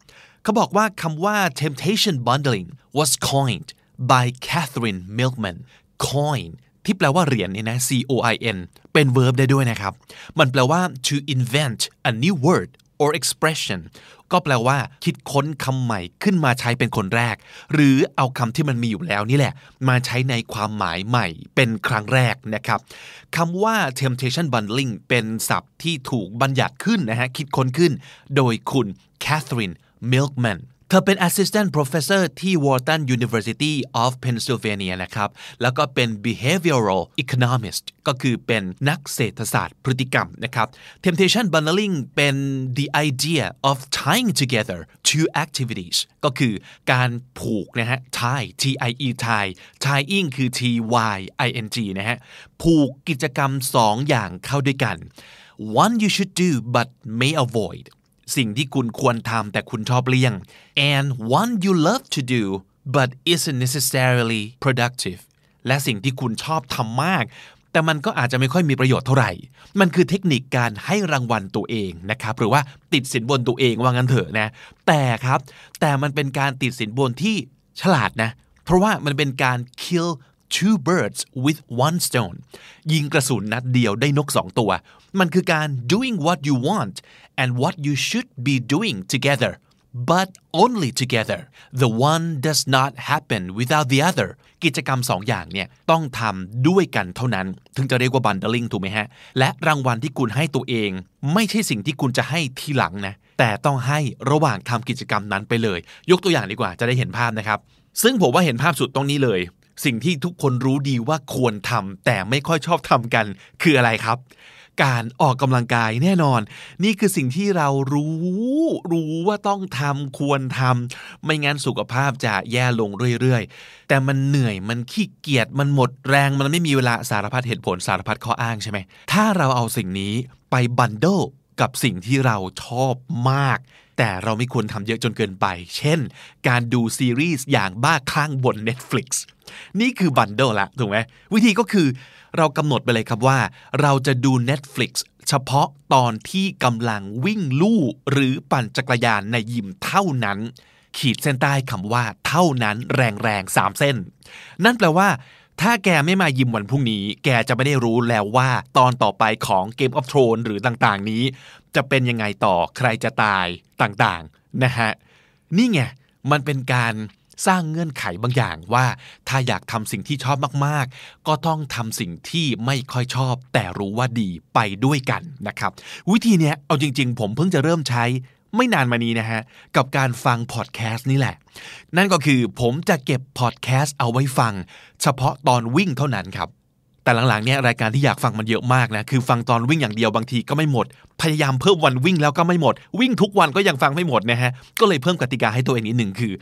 เขาบอกว่าคำว่า temptation bundling was coined by Catherine Milkman coin ที่แปลว่าเหรียญเนี่ยนะ C O I N เป็น verb ได้ด้วยนะครับ มันแปลว่า to invent a new word or expression ก็แปลว่า คิดค้นคำใหม่ขึ้นมาใช้เป็นคนแรก หรือเอาคำที่มันมีอยู่แล้วนี่แหละ มาใช้ในความหมายใหม่เป็นครั้งแรกนะครับคำว่า temptation bundling เป็นศัพท์ที่ถูกบัญญัติขึ้นนะฮะคิดค้นขึ้น โดยคุณ Catherine Milkman เธอเป็น assistant professor ที่ Wharton University of Pennsylvania นะครับ แล้วก็เป็น behavioral economist ก็คือเป็นนักเศรษฐศาสตร์พฤติกรรมนะครับ temptation bundling เป็น the idea of tying together two activities ก็คือการผูกนะฮะ tie t i e tie tying คือ t y i n g นะฮะ ผูกกิจกรรมสออย่างเข้าด้วยกัน one you should do but may avoid สิ่งที่คุณควรทำแต่คุณชอบเลี่ยง and one you love to do but isn't necessarily productive และสิ่งที่คุณชอบทำมาก แต่มันก็อาจจะไม่ค่อยมีประโยชน์เท่าไหร่ มันคือเทคนิคการให้รางวัลตัวเองนะครับ หรือว่าติดสินบนตัวเองว่างั้นเถอะนะ แต่ครับ แต่มันเป็นการติดสินบนที่ฉลาดนะ เพราะว่ามันเป็นการ kill two birds with one stone ยิงกระสุนนัดเดียวได้นกสองตัว มันคือการ doing what you want and what you should be doing together but only together the one does not happen without the other กิจกรรมสองอย่างเนี่ยต้องทำด้วยกันเท่านั้น ถึงจะเรียกว่า bundling ถูกไหมฮะ และรางวัลที่คุณให้ตัวเอง ไม่ใช่สิ่งที่คุณจะให้ทีหลังนะ แต่ต้องให้ระหว่างทำกิจกรรมนั้นไปเลย ยกตัวอย่างดีกว่าจะได้เห็นภาพนะครับ ซึ่งผมว่าเห็นภาพสุดตรงนี้เลย สิ่งที่ทุกคนรู้ดีว่าควรทำแต่ไม่ค่อยชอบทำกันคืออะไรครับ การออกกำลังกายแน่นอน นี่คือสิ่งที่เรารู้รู้ว่าต้องทำควรทำไม่งั้นสุขภาพจะแย่ลงเรื่อยๆ แต่มันเหนื่อยมันขี้เกียจมันหมดแรงมันไม่มีเวลาสารพัดเหตุผลสารพัดข้ออ้างใช่ไหมถ้าเราเอาสิ่งนี้ไปบันเดิลกับสิ่งที่เราชอบมาก แต่เราไม่ควรทำเยอะจนเกินไป เช่น การดูซีรีส์อย่างบ้าคลั่งบน Netflix นี่คือบันเดิลละถูกไหมวิธีก็คือ เรากำหนดไปเลยครับว่า เราจะดู Netflix เฉพาะตอนที่กำลังวิ่งลู่หรือปั่นจักรยานในยิมเท่านั้น ขีดเส้นใต้คำว่าเท่านั้นแรงๆสามเส้น นั่นแปลว่า ถ้าแกไม่มายิมวันพรุ่งนี้ แกจะไม่ได้รู้แล้วว่า ตอนต่อไปของ Game of Thrones หรือต่างๆ นี้ จะเป็นยังไงต่อใครจะตายต่างๆนะฮะนี่ไงมันเป็นการ สร้างเงื่อนไขบางอย่างว่า ถ้าอยากทำสิ่งที่ชอบมากๆ ก็ต้องทำสิ่งที่ไม่ค่อยชอบ แต่รู้ว่าดีไปด้วยกันนะครับ วิธีเนี้ยเอาจริง ๆ ผมเพิ่งจะเริ่มใช้ไม่นานมานี้นะฮะ กับการฟังพอดแคสต์นี่แหละ นั่นก็คือผมจะเก็บพอดแคสต์เอาไว้ฟัง เฉพาะตอนวิ่งเท่านั้นครับ แต่หลังๆเนี่ยรายการที่อยากฟังมันเยอะมากนะคือฟังตอนวิ่งอย่างเดียวบางทีก็ไม่หมด พยายามเพิ่มวันวิ่งแล้วก็ไม่หมด วิ่งทุกวันก็ยังฟังไม่หมดนะฮะก็เลยเพิ่มกติกาให้ตัวเองนิดหนึ่งคือ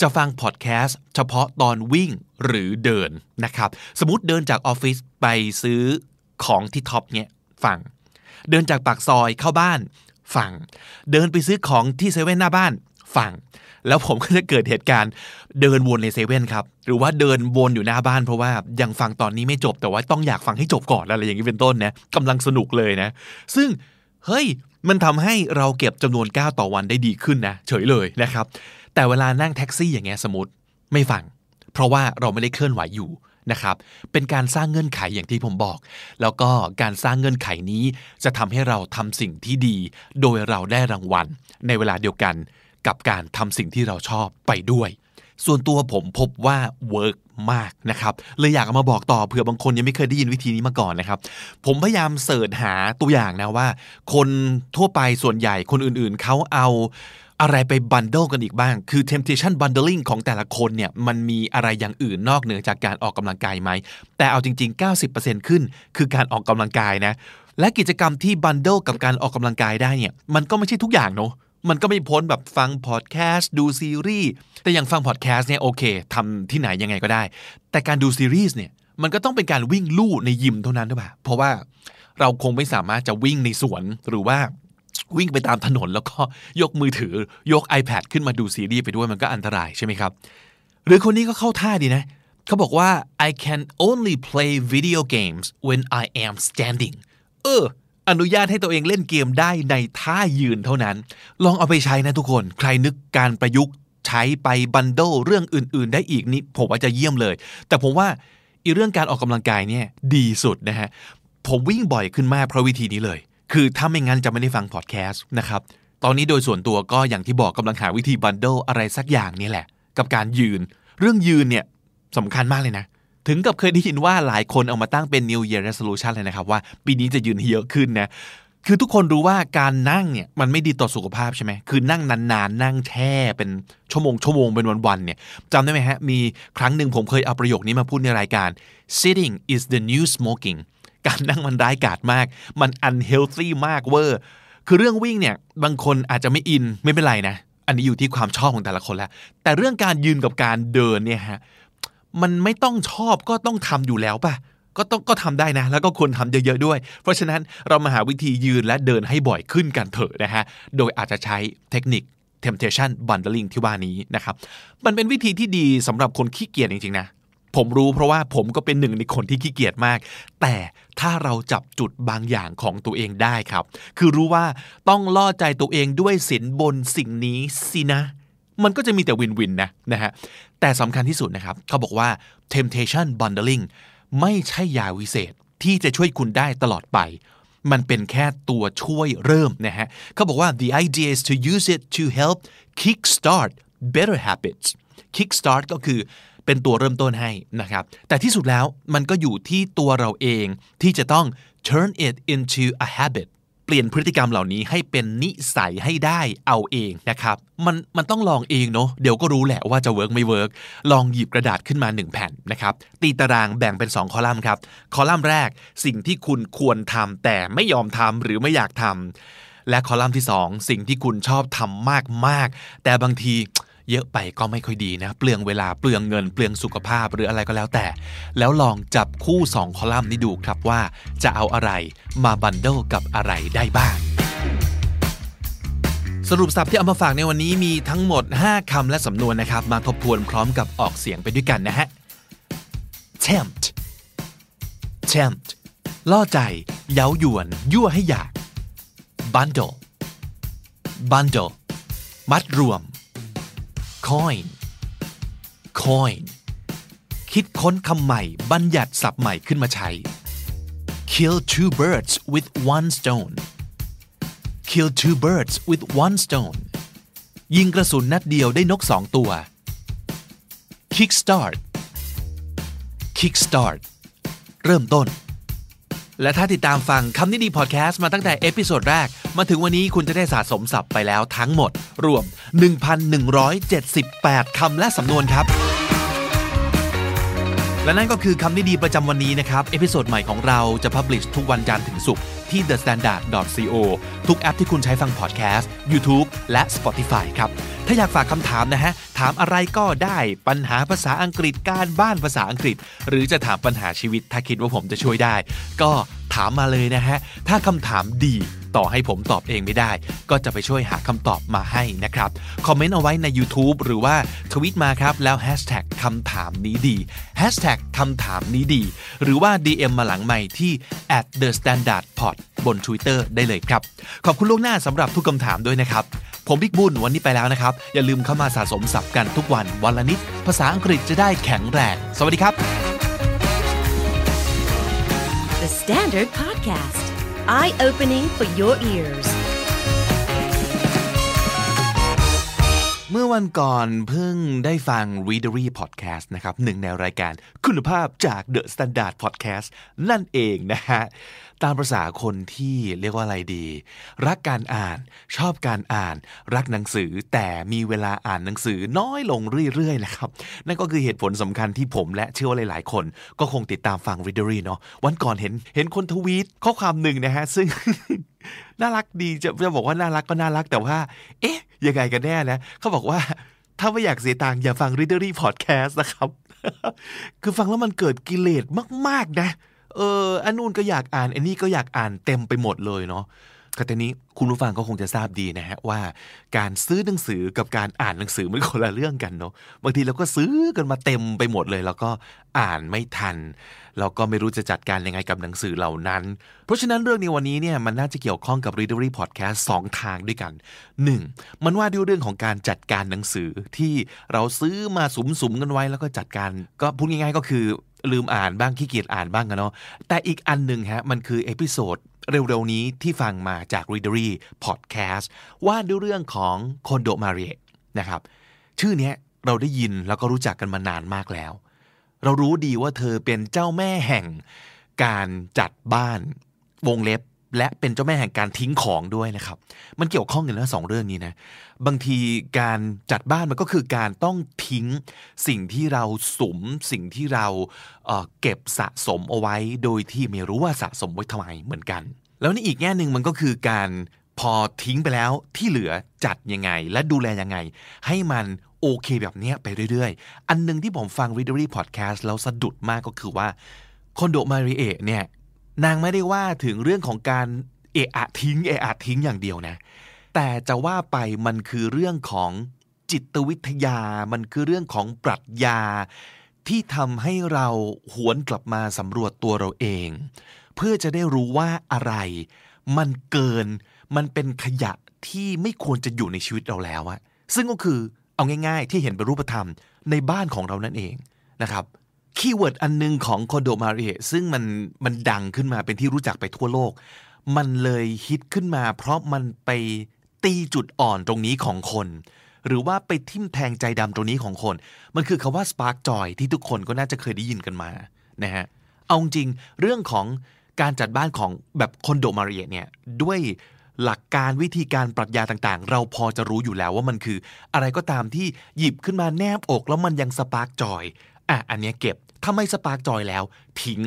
จะฟังพอดแคสต์เฉพาะตอนวิ่งหรือเดินนะครับสมมติเดินจากออฟฟิศไปซื้อของที่ Tops เนี่ยฟัง เดินจากปากซอยเข้าบ้านฟัง เดินไปซื้อของที่เซเว่นหน้าบ้านฟัง แล้วผมก็จะเกิดเหตุการณ์เดินวนในเซเว่นครับ หรือว่าเดินวนอยู่หน้าบ้านเพราะว่ายังฟังตอนนี้ไม่จบแต่ว่าต้องอยากฟังให้จบก่อนอะไรอย่างนี้เป็นต้นนะกำลังสนุกเลยนะ ซึ่งเฮ้ยมันทำให้เราเก็บจำนวนก้าวต่อวันได้ดีขึ้นนะเฉยเลยนะครับ แต่เวลานั่งแท็กซี่อย่างเงี้ยสมมติไม่ฟัง เพราะว่าเราไม่ได้เคลื่อนไหวอยู่นะครับเป็นการสร้างเงื่อนไขอย่างที่ผมบอก แล้วก็การสร้างเงื่อนไขนี้จะทำให้เราทำสิ่งที่ดี โดยเราได้รางวัลในเวลาเดียวกัน กับการทำสิ่งที่เราชอบไปด้วย ส่วนตัวผมพบว่า work มากนะครับเลยอยากมาบอกต่อเผื่อบางคนยังไม่เคยได้ยินวิธีนี้มาก่อนนะครับ ผมพยายาม search หาตัวอย่างนะว่า คนทั่วไปส่วนใหญ่คนอื่นๆเขาเอาอะไรไป bundle กันอีกบ้าง คือ temptation bundling ของแต่ละคนเนี่ย มันมีอะไรอย่างอื่นนอกเหนือจากการออกกำลังกายไหม แต่เอาจริง ๆ 90%ขึ้น คือการออกกำลังกายนะ และกิจกรรมที่บันเดิลกับการออกกำลังกายได้เนี่ย มันก็ไม่ใช่ทุกอย่างเนาะ มันก็ไม่พ้นแบบฟังพอดแคสต์ดูซีรีส์แต่อย่างฟังพอดแคสต์เนี่ยโอเคทำที่ไหนยังไงก็ได้ แต่การดูซีรีส์เนี่ยมันก็ต้องเป็นการวิ่งลู่ในยิมเท่านั้นหรือเปล่าเพราะว่าเราคงไม่สามารถจะวิ่งในสวนหรือว่าวิ่งไปตามถนนแล้วก็ยกมือถือยก iPad ขึ้นมาดูซีรีส์ไปด้วยมันก็อันตรายใช่ไหมครับ หรือคนนี้ก็เข้าท่าดีนะ เขาบอกว่า I can only play video games when I am standing เออ อนุญาตให้ตัวเองเล่นเกมได้ในท่ายืนเท่านั้น ลองเอาไปใช้นะทุกคน ใครนึกการประยุกต์ใช้ไปบันเดิลเรื่องอื่น ๆ ได้อีกนี่ผมว่าจะเยี่ยมเลย แต่ผมว่าอีเรื่องการออกกำลังกายเนี่ยดีสุดนะฮะ ผมวิ่งบ่อยขึ้นมากเพราะวิธีนี้เลย คือถ้าไม่งั้นจะไม่ได้ฟังพอดแคสต์นะครับ ตอนนี้โดยส่วนตัวก็อย่างที่บอกกำลังหาวิธีบันเดิลอะไรสักอย่างนี่แหละ กับการยืน เรื่องยืนเนี่ยสำคัญมากเลยนะ ถึงกับเคยได้ยินว่าหลายคนเอามาตั้งเป็น New Year Resolution เลยนะครับ ว่าปีนี้จะยืนเยอะขึ้นนะคือทุกคนรู้ว่าการนั่งเนี่ยมันไม่ดีต่อสุขภาพใช่ไหมคือนั่งนานๆ นั่งแช่เป็นชั่วโมงชั่วโมงเป็นวันๆเนี่ยจำได้ไหมฮะ มีครั้งหนึ่งผมเคยเอาประโยคนี้มาพูดในรายการ sitting is the new smoking การนั่งมันร้ายกาจมาก มัน unhealthy มากเวอร์คือเรื่องวิ่งเนี่ยบางคนอาจจะไม่อินไม่เป็นไรนะ อันนี้อยู่ที่ความชอบของแต่ละคนแล้ว แต่เรื่องการยืนกับการเดินเนี่ยฮะ มันไม่ต้องชอบก็ต้องทำอยู่แล้วป่ะก็ต้องก็ทำได้นะ แล้วก็ควรทำเยอะๆด้วย เพราะฉะนั้นเรามาหาวิธียืนและเดินให้บ่อยขึ้นกันเถอะนะฮะโดยอาจจะใช้เทคนิค temptation bundling ที่ว่านี้นะครับ มันเป็นวิธีที่ดีสำหรับคนขี้เกียจจริงๆนะผมรู้เพราะว่าผมก็เป็นหนึ่งในคนที่ขี้เกียจมาก แต่ถ้าเราจับจุดบางอย่างของตัวเองได้ครับ คือรู้ว่าต้องล่อใจตัวเองด้วยสินบนสิ่งนี้สินะ มันก็จะมีแต่วินวินนะนะฮะแต่สำคัญที่สุดนะครับ เขาบอกว่า temptation bundling ไม่ใช่ยาวิเศษที่จะช่วยคุณได้ตลอดไป มันเป็นแค่ตัวช่วยเริ่มนะฮะเขาบอกว่า the idea is to use it to help kickstart better habits kickstart ก็คือเป็นตัวเริ่มต้นให้นะครับ แต่ที่สุดแล้วมันก็อยู่ที่ตัวเราเองที่จะต้อง turn it into a habit เปลี่ยนพฤติกรรมเหล่านี้ให้เป็นนิสัยให้ได้เอาเองนะครับ มันมันต้องลองเองเนาะเดี๋ยวก็รู้แหละว่าจะ work ไม่ work ลองหยิบกระดาษขึ้นมา 1 แผ่นนะครับ ตีตารางแบ่งเป็น 2 คอลัมน์ครับ คอลัมน์แรกสิ่งที่คุณควรทำแต่ไม่ยอมทำหรือไม่อยากทำและคอลัมน์ที่ 2 สิ่งที่คุณชอบทำมากๆ แต่บางที เยอะไปก็ไม่ค่อยดีนะ เปลืองเวลาเปลืองเงิน เปลืองสุขภาพหรืออะไรก็แล้วแต่ แล้วลองจับคู่ 2 คอลัมน์นี้ดูครับว่าจะเอาอะไรมาบันเดิลกับอะไรได้บ้าง สรุปศัพท์ที่เอามาฝากในวันนี้มีทั้งหมด 5คำและสำนวนนะครับ มาทบทวนพร้อมกับออกเสียงไปด้วยกันนะฮะ tempt tempt ล่อใจ เย้ายวน ยั่วให้อยาก bundle bundle มัดรวม coin coin คิดค้นคำใหม่ บัญญัติศัพท์ใหม่ขึ้นมาใช้ kill two birds with one stone kill two birds with one stone ยิงกระสุนนัดเดียวได้นกสองตัว kickstart kickstart เริ่มต้น และถ้าติดตามฟังคำนี้ดีพอดแคสต์มาตั้งแต่ episode แรก มาถึงวันนี้คุณจะได้สะสมศัพท์ไปแล้วทั้งหมด รวม 1,178 คำและสำนวนครับ และนั่นก็คือคำนี้ดีประจำวันนี้นะครับ episode ใหม่ของเราจะ publish ทุกวันจันทร์ถึงศุกร์ที่ thestandard.co ทุกแอปที่คุณใช้ฟังพอดแคสต์ YouTube และ Spotify ครับ ถ้าอยากฝากคำถามนะฮะ ถามอะไรก็ได้ปัญหาภาษาอังกฤษการบ้านภาษาอังกฤษ หรือจะถามปัญหาชีวิตถ้าคิดว่าผมจะช่วยได้ ก็ถามมาเลยนะฮะ ถ้าคำถามดี ต่อให้ผมตอบเองไม่ได้ ก็จะไปช่วยหาคำตอบมาให้นะครับ คอมเมนต์เอาไว้ใน YouTube หรือว่าทวิตมาครับ แล้ว Hashtag คำถามนี้ดี Hashtag คำถามนี้ดี หรือว่า DM มาหลังใหม่ที่ at the standard pod บน Twitter ได้เลยครับ ขอบคุณล่วงหน้าสำหรับทุกคำถามด้วยนะครับ ผมบิ๊กบุญวันนี้ไปแล้วนะครับ อย่าลืมเข้ามาสะสมศัพท์กันทุกวันวันละนิด ภาษาอังกฤษจะได้แข็งแรง สวัสดีครับ The Standard Podcast, eye opening for your ears. เมื่อวันก่อนเพิ่งได้ฟัง Readery Podcast นะครับหนึ่งในรายการคุณภาพจาก The Standard Podcast นั่นเองนะฮะ ตามประษาคนที่เรียกว่าอะไรดี รักการอ่าน ชอบการอ่าน รักหนังสือแต่มีเวลาอ่านหนังสือน้อยลงเรื่อยๆนะครับนั่นก็คือเหตุผลสำคัญที่ผมและเชื่อว่าหลายๆ คนก็คงติดตามฟัง Readery เนาะวันก่อนเห็นเห็นคนทวีตข้อความหนึ่งนะฮะซึ่งน่ารักดีจะจะบอกว่าน่ารักก็น่ารักแต่ว่า เอ๊ะ ยังไงกันแน่นะเขาบอกว่าถ้าไม่อยากเสียตังค์อย่าฟัง Readery Podcast นะครับ คือฟังแล้วมันเกิดกิเลสมาก ๆ นะ เอออันนู้นก็อยากอ่านอันนี้ก็อยากอ่านเต็มไปหมดเลยเนาะก็ตอนนี้คุณผู้ฟังก็คงจะทราบดีนะฮะว่า การซื้อหนังสือกับการอ่านหนังสือมันคนละเรื่องกันเนาะบางทีเราก็ซื้อกันมาเต็มไปหมดเลย แล้วก็อ่านไม่ทัน แล้วก็ไม่รู้จะจัดการยังไงกับหนังสือเหล่านั้น เพราะฉะนั้นเรื่องในวันนี้เนี่ยมันน่าจะเกี่ยวข้องกับ Readery Podcast สองทางด้วยกัน 1. มันว่าด้วยเรื่องของการจัดการหนังสือที่เราซื้อมาสุมๆกันไว้แล้วก็จัดการ ก็พูดง่ายๆก็คือลืมอ่านบ้างขี้เกียจอ่านบ้างกันเนาะแต่อีกอันหนึ่งฮะมันคือ episode เร็วๆนี้ที่ฟังมาจาก Readery Podcast ว่าด้วยเรื่องของคอนโดมาริเอนะครับชื่อเนี้ยเราได้ยินแล้วก็รู้จักกันมานานมากแล้ว เรารู้ดีว่าเธอเป็นเจ้าแม่แห่งการจัดบ้านวงเล็บและเป็นเจ้าแม่แห่งการทิ้งของด้วยนะครับ มันเกี่ยวข้องกันนะสองเรื่องนี้นะ บางทีการจัดบ้านมันก็คือการต้องทิ้งสิ่งที่เราสมสิ่งที่เราเเก็บสะสมเอาไว้ โดยที่ไม่รู้ว่าสะสมไว้ทำไมเหมือนกัน แล้วในอีกแง่หนึ่งมันก็คือการ พอทิ้งไปแล้วที่เหลือจัดยังไง และดูแลยังไง ให้มันโอเคแบบนี้ไปเรื่อยๆ อันหนึงที่ผมฟัง Readery Podcast แล้วสะดุดมากก็คือว่าคอนโดมาริเอเนี่ยนางไม่ได้ว่าถึงเรื่องของการเอะอะทิ้งเอะอะทิ้งอย่างเดียวนะ แต่จะว่าไปมันคือเรื่องของจิตวิทยา มันคือเรื่องของปรัชญา ที่ทำให้เราหวนกลับมาสำรวจตัวเราเอง เพื่อจะได้รู้ว่าอะไร มันเกิน มันเป็นขยะที่ไม่ควรจะอยู่ในชีวิตเราแล้วอะซึ่งก็คือเอาง่าย ๆ ที่เห็นเป็นรูปธรรมในบ้านของเรานั่นเองนะครับ keyword อันหนึ่งของคอนโดมาริเอซึ่งมันมันดังขึ้นมาเป็นที่รู้จักไปทั่วโลก มันเลยฮิตขึ้นมา เพราะมันไปตีจุดอ่อนตรงนี้ของคน หรือว่าไปทิ่มแทงใจดำตรงนี้ของคน มันคือคำว่า spark joy ที่ทุกคนก็น่าจะเคยได้ยินกันมานะฮะเอาจริงเรื่องของการจัดบ้านของแบบคอนโดมาริเอเนี่ยด้วย หลักการวิธีการปรัชญาต่างๆ เราพอจะรู้อยู่แล้วว่ามันคือ อะไรก็ตามที่หยิบขึ้นมาแนบอกแล้วมันยัง spark joy อะอันเนี้ยเก็บถ้าไม่ spark joy แล้ว ทิ้ง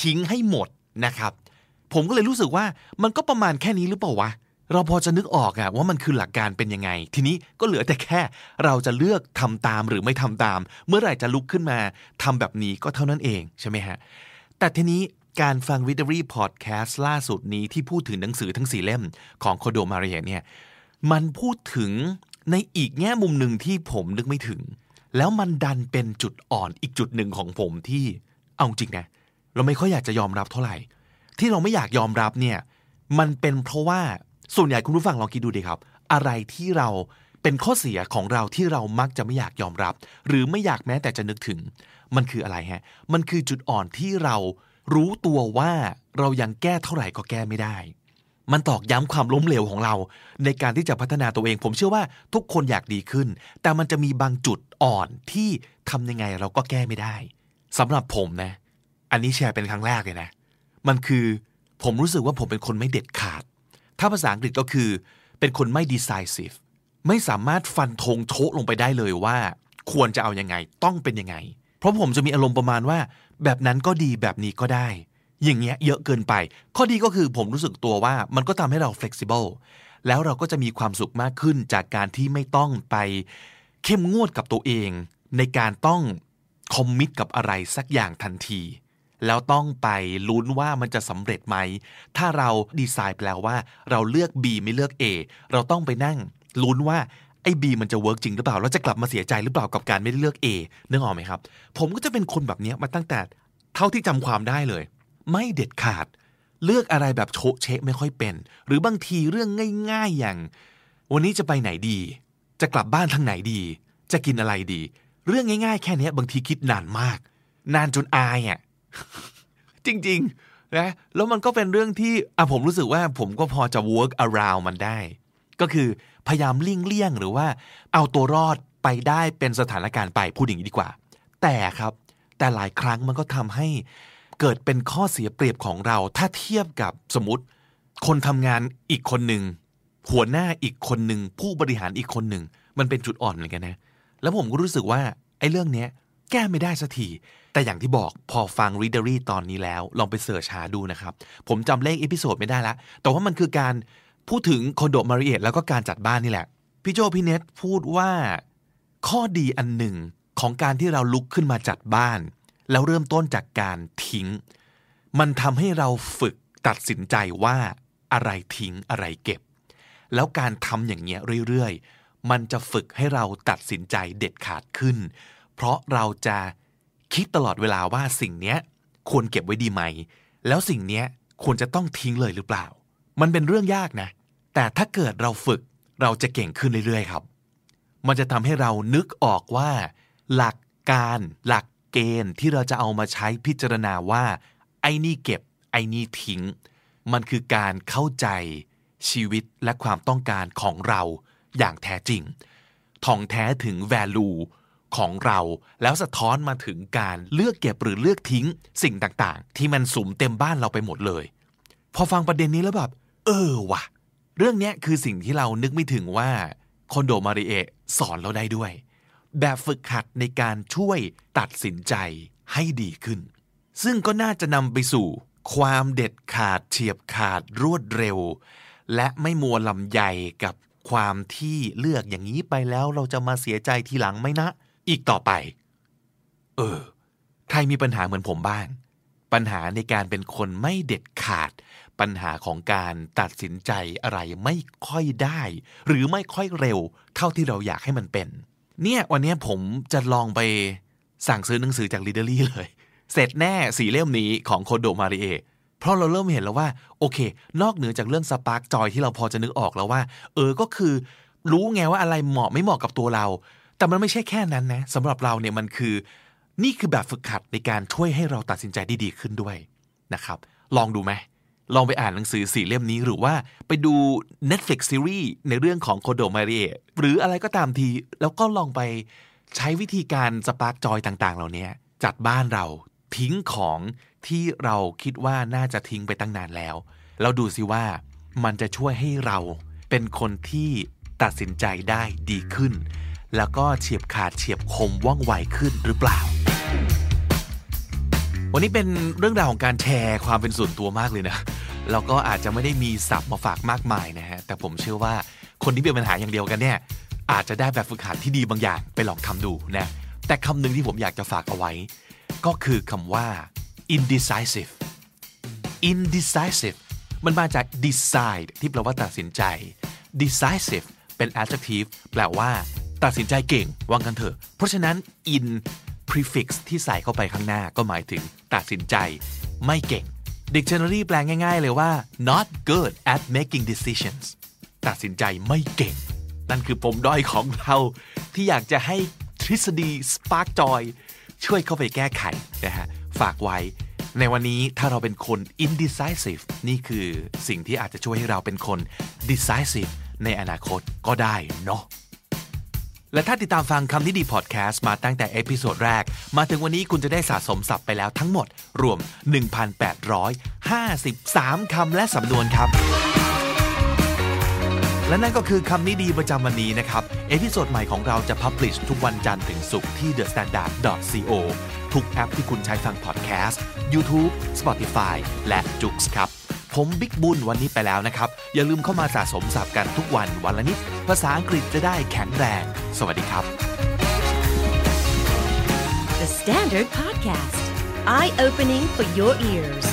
ทิ้งให้หมดนะครับ ผมก็เลยรู้สึกว่ามันก็ประมาณแค่นี้หรือเปล่าวะเราพอจะนึกออกอะว่ามันคือหลักการเป็นยังไง ทีนี้ก็เหลือแต่แค่ เราจะเลือกทำตามหรือไม่ทำตาม เมื่อไหร่จะลุกขึ้นมาทำแบบนี้ก็เท่านั้นเองใช่ไหมฮะแต่ทีนี้ การฟัง Readery Podcast ล่าสุดนี้ที่พูดถึงหนังสือทั้งสี่เล่มของโคโดมาเรียเนี่ยมันพูดถึงในอีกแง่มุมหนึ่งที่ผมนึกไม่ถึง แล้วมันดันเป็นจุดอ่อนอีกจุดหนึ่งของผมที่เอาจริงนะเราไม่ค่อยอยากจะยอมรับเท่าไหร่ ที่เราไม่อยากยอมรับเนี่ยมันเป็นเพราะว่าส่วนใหญ่คุณผู้ฟังลองคิดดูดีครับ อะไรที่เราเป็นข้อเสียของเราที่เรามักจะไม่อยากยอมรับ หรือไม่อยากแม้แต่จะนึกถึง มันคืออะไรฮะ มันคือจุดอ่อนที่เรา รู้ตัวว่าเรายังแก้เท่าไหร่ก็แก้ไม่ได้ มันตอกย้ำความล้มเหลวของเรา ในการที่จะพัฒนาตัวเอง ผมเชื่อว่าทุกคนอยากดีขึ้น แต่มันจะมีบางจุดอ่อนที่ทำยังไงเราก็แก้ไม่ได้สำหรับผมนะ อันนี้แชร์เป็นครั้งแรกเลยนะ มันคือผมรู้สึกว่าผมเป็นคนไม่เด็ดขาด ถ้าภาษาอังกฤษก็คือ เป็นคนไม่ decisive ไม่สามารถฟันธงโชะลงไปได้เลยว่า ควรจะเอายังไง ต้องเป็นยังไง เพราะผมจะมีอารมณ์ประมาณว่า แบบนั้นก็ดีแบบนี้ก็ได้ อย่างเงี้ยเยอะเกินไป ข้อดีก็คือผมรู้สึกตัวว่ามันก็ทำให้เรา flexible แล้วเราก็จะมีความสุขมากขึ้นจากการที่ไม่ต้องไปเข้มงวดกับตัวเอง ในการต้องคอมมิตกับอะไรสักอย่างทันที แล้วต้องไปลุ้นว่ามันจะสำเร็จไหม ถ้าเราดีไซน์ไปแล้วว่า เราเลือก B ไม่เลือก A เราต้องไปนั่งลุ้นว่า ไอ้ B มันจะเวิร์กจริงหรือเปล่า แล้วจะกลับมาเสียใจหรือเปล่ากับการไม่ได้เลือก A นึกองออกไหมครับ ผมก็จะเป็นคนแบบนี้มาตั้งแต่เท่าที่จำความได้เลย ไม่เด็ดขาด เลือกอะไรแบบโชเชะไม่ค่อยเป็น หรือบางทีเรื่องง่าย ๆอย่าง วันนี้จะไปไหนดี จะกลับบ้านทางไหนดี จะกินอะไรดี เรื่องง่าย ๆ แค่นี้บางทีคิดนานมาก นานจนอายอะจริงๆนะแล้วมันก็เป็นเรื่องที่อะผมรู้สึกว่าผมก็พอจะ work around มันได้ ก็คือพยายามเลี่ยงเลี่ยงหรือว่าเอาตัวรอดไปได้เป็นสถานการณ์ไปพูดอย่างนี้ดีกว่า แต่ครับแต่หลายครั้งมันก็ทำให้เกิดเป็นข้อเสียเปรียบของเรา ถ้าเทียบกับสมมติ คนทำงานอีกคนหนึ่งหัวหน้าอีกคนหนึ่งผู้บริหารอีกคนหนึ่งมันเป็นจุดอ่อนเหมือนกันนะ แล้วผมก็รู้สึกว่าไอ้เรื่องเนี้ยแก้ไม่ได้สักที แต่อย่างที่บอกพอฟัง Readery ตอนนี้แล้ว ลองไปเสิร์ชหาดูนะครับ ผมจำเลข episode ไม่ได้ละ แต่ว่ามันคือการ พูดถึงคอนโดมาริเอแล้วก็การจัดบ้านนี่แหละ พี่โจพี่เน็ตพูดว่า ข้อดีอันหนึ่งของการที่เราลุกขึ้นมาจัดบ้าน แล้วเริ่มต้นจากการทิ้ง มันทำให้เราฝึกตัดสินใจว่าอะไรทิ้งอะไรเก็บ แล้วการทำอย่างเงี้ยเรื่อยๆ มันจะฝึกให้เราตัดสินใจเด็ดขาดขึ้น เพราะเราจะคิดตลอดเวลาว่าสิ่งเนี้ยควรเก็บไว้ดีไหม แล้วสิ่งเนี้ยควรจะต้องทิ้งเลยหรือเปล่า มันเป็นเรื่องยากนะ แต่ถ้าเกิดเราฝึกเราจะเก่งขึ้นเรื่อยๆครับ มันจะทำให้เรานึกออกว่า หลักการหลักเกณฑ์ที่เราจะเอามาใช้พิจารณาว่า ไอ้นี่เก็บ ไอ้นี่ทิ้ง มันคือการเข้าใจชีวิตและความต้องการของเราอย่างแท้จริงท่องแท้ถึง value ของเราแล้วสะท้อนมาถึงการเลือกเก็บหรือเลือกทิ้งสิ่งต่างๆ ที่มันสุมเต็มบ้านเราไปหมดเลย พอฟังประเด็นนี้แล้วแบบ เออว่ะ เรื่องนี้คือสิ่งที่เรานึกไม่ถึงว่าคอนโดมาริเอะสอนเราได้ด้วย แบบฝึกหัดในการช่วยตัดสินใจให้ดีขึ้น ซึ่งก็น่าจะนำไปสู่ ความเด็ดขาดเฉียบขาดรวดเร็ว และไม่มัวลำใหญ่กับความที่เลือกอย่างนี้ไปแล้วเราจะมาเสียใจทีหลังไหมนะ อีกต่อไป เออ ใครมีปัญหาเหมือนผมบ้าง ปัญหาในการเป็นคนไม่เด็ดขาด ปัญหาของการตัดสินใจอะไรไม่ค่อยได้ หรือไม่ค่อยเร็ว เท่าที่เราอยากให้มันเป็น เนี่ยวันนี้ผมจะลองไปสั่งซื้อหนังสือจากลีเดอรี่เลย เสร็จแน่สีเล่มนี้ของโคโดมาริเอเพราะเราเริ่มเห็นแล้วว่า โอเค นอกเหนือจากเรื่อง spark joy ที่เราพอจะนึกออกแล้วว่า เออก็คือ รู้ไงว่าอะไรเหมาะไม่เหมาะกับตัวเรา แต่มันไม่ใช่แค่นั้นนะสำหรับเราเนี่ยมันคือ นี่คือแบบฝึกหัดในการช่วยให้เราตัดสินใจได้ดีขึ้นด้วยนะครับ ลองดูไหม ลองไปอ่านหนังสือสี่เล่มนี้หรือว่าไปดู Netflix ซีรีส์ในเรื่องของคอนโดมาริเอหรืออะไรก็ตามที แล้วก็ลองไปใช้วิธีการ spark joy ต่างๆ เหล่านี้จัดบ้านเราทิ้งของที่เราคิดว่าน่าจะทิ้งไปตั้งนานแล้ว แล้วดูสิว่ามันจะช่วยให้เราเป็นคนที่ตัดสินใจได้ดีขึ้น แล้วก็เฉียบขาดเฉียบคมว่องไวขึ้นหรือเปล่า วันนี้เป็นเรื่องราวของการแชร์ความเป็นส่วนตัวมากเลยนะแล้วก็อาจจะไม่ได้มีศัพท์มาฝากมากมายนะฮะแต่ผมเชื่อว่าคนที่มีปัญหาอย่างเดียวกันเนี่ย อาจจะได้แบบฝึกหัดที่ดีบางอย่างไปลองทำดูนะแต่คำหนึ่งที่ผมอยากจะฝากเอาไว้ ก็คือคำว่า indecisive indecisive มันมาจาก decide ที่แปลว่าตัดสินใจ decisive เป็น adjective แปลว่า ตัดสินใจเก่งวางกันเถอะ เพราะฉะนั้น in prefix ที่ใส่เข้าไปข้างหน้าก็หมายถึงตัดสินใจ ไม่เก่ง Dictionary แปลง่าย ๆ เลยว่า not good at making decisions ตัดสินใจไม่เก่ง นั่นคือปมด้อยของเราที่อยากจะให้ทฤษฎี Spark Joy ช่วยเข้าไปแก้ไขนะฮะ ฝากไว้ ในวันนี้ถ้าเราเป็นคน indecisive นี่คือสิ่งที่อาจจะช่วยให้เราเป็นคน decisive ในอนาคตก็ได้เนาะ และถ้าติดตามฟังคำนี้ดีพอดแคสต์มาตั้งแต่ episode แรก มาถึงวันนี้คุณจะได้สะสมศัพท์ไปแล้วทั้งหมด รวม 1,853 คำและสำนวนครับ และนั่นก็คือคำนี้ดีประจำวันนี้นะครับ episode ใหม่ของเราจะ publish ทุกวันจันทร์ถึงศุกร์ที่ thestandard.co ทุกแอปที่คุณใช้ฟังพอดแคสต์ YouTube Spotify และ j o o x ครับ ผมบิ๊กบุญวันนี้ไปแล้วนะครับ อย่าลืมเข้ามาสะสมศัพท์กันทุกวันวันละนิด ภาษาอังกฤษจะได้แข็งแรง สวัสดีครับ The Standard Podcast, eye opening for your ears.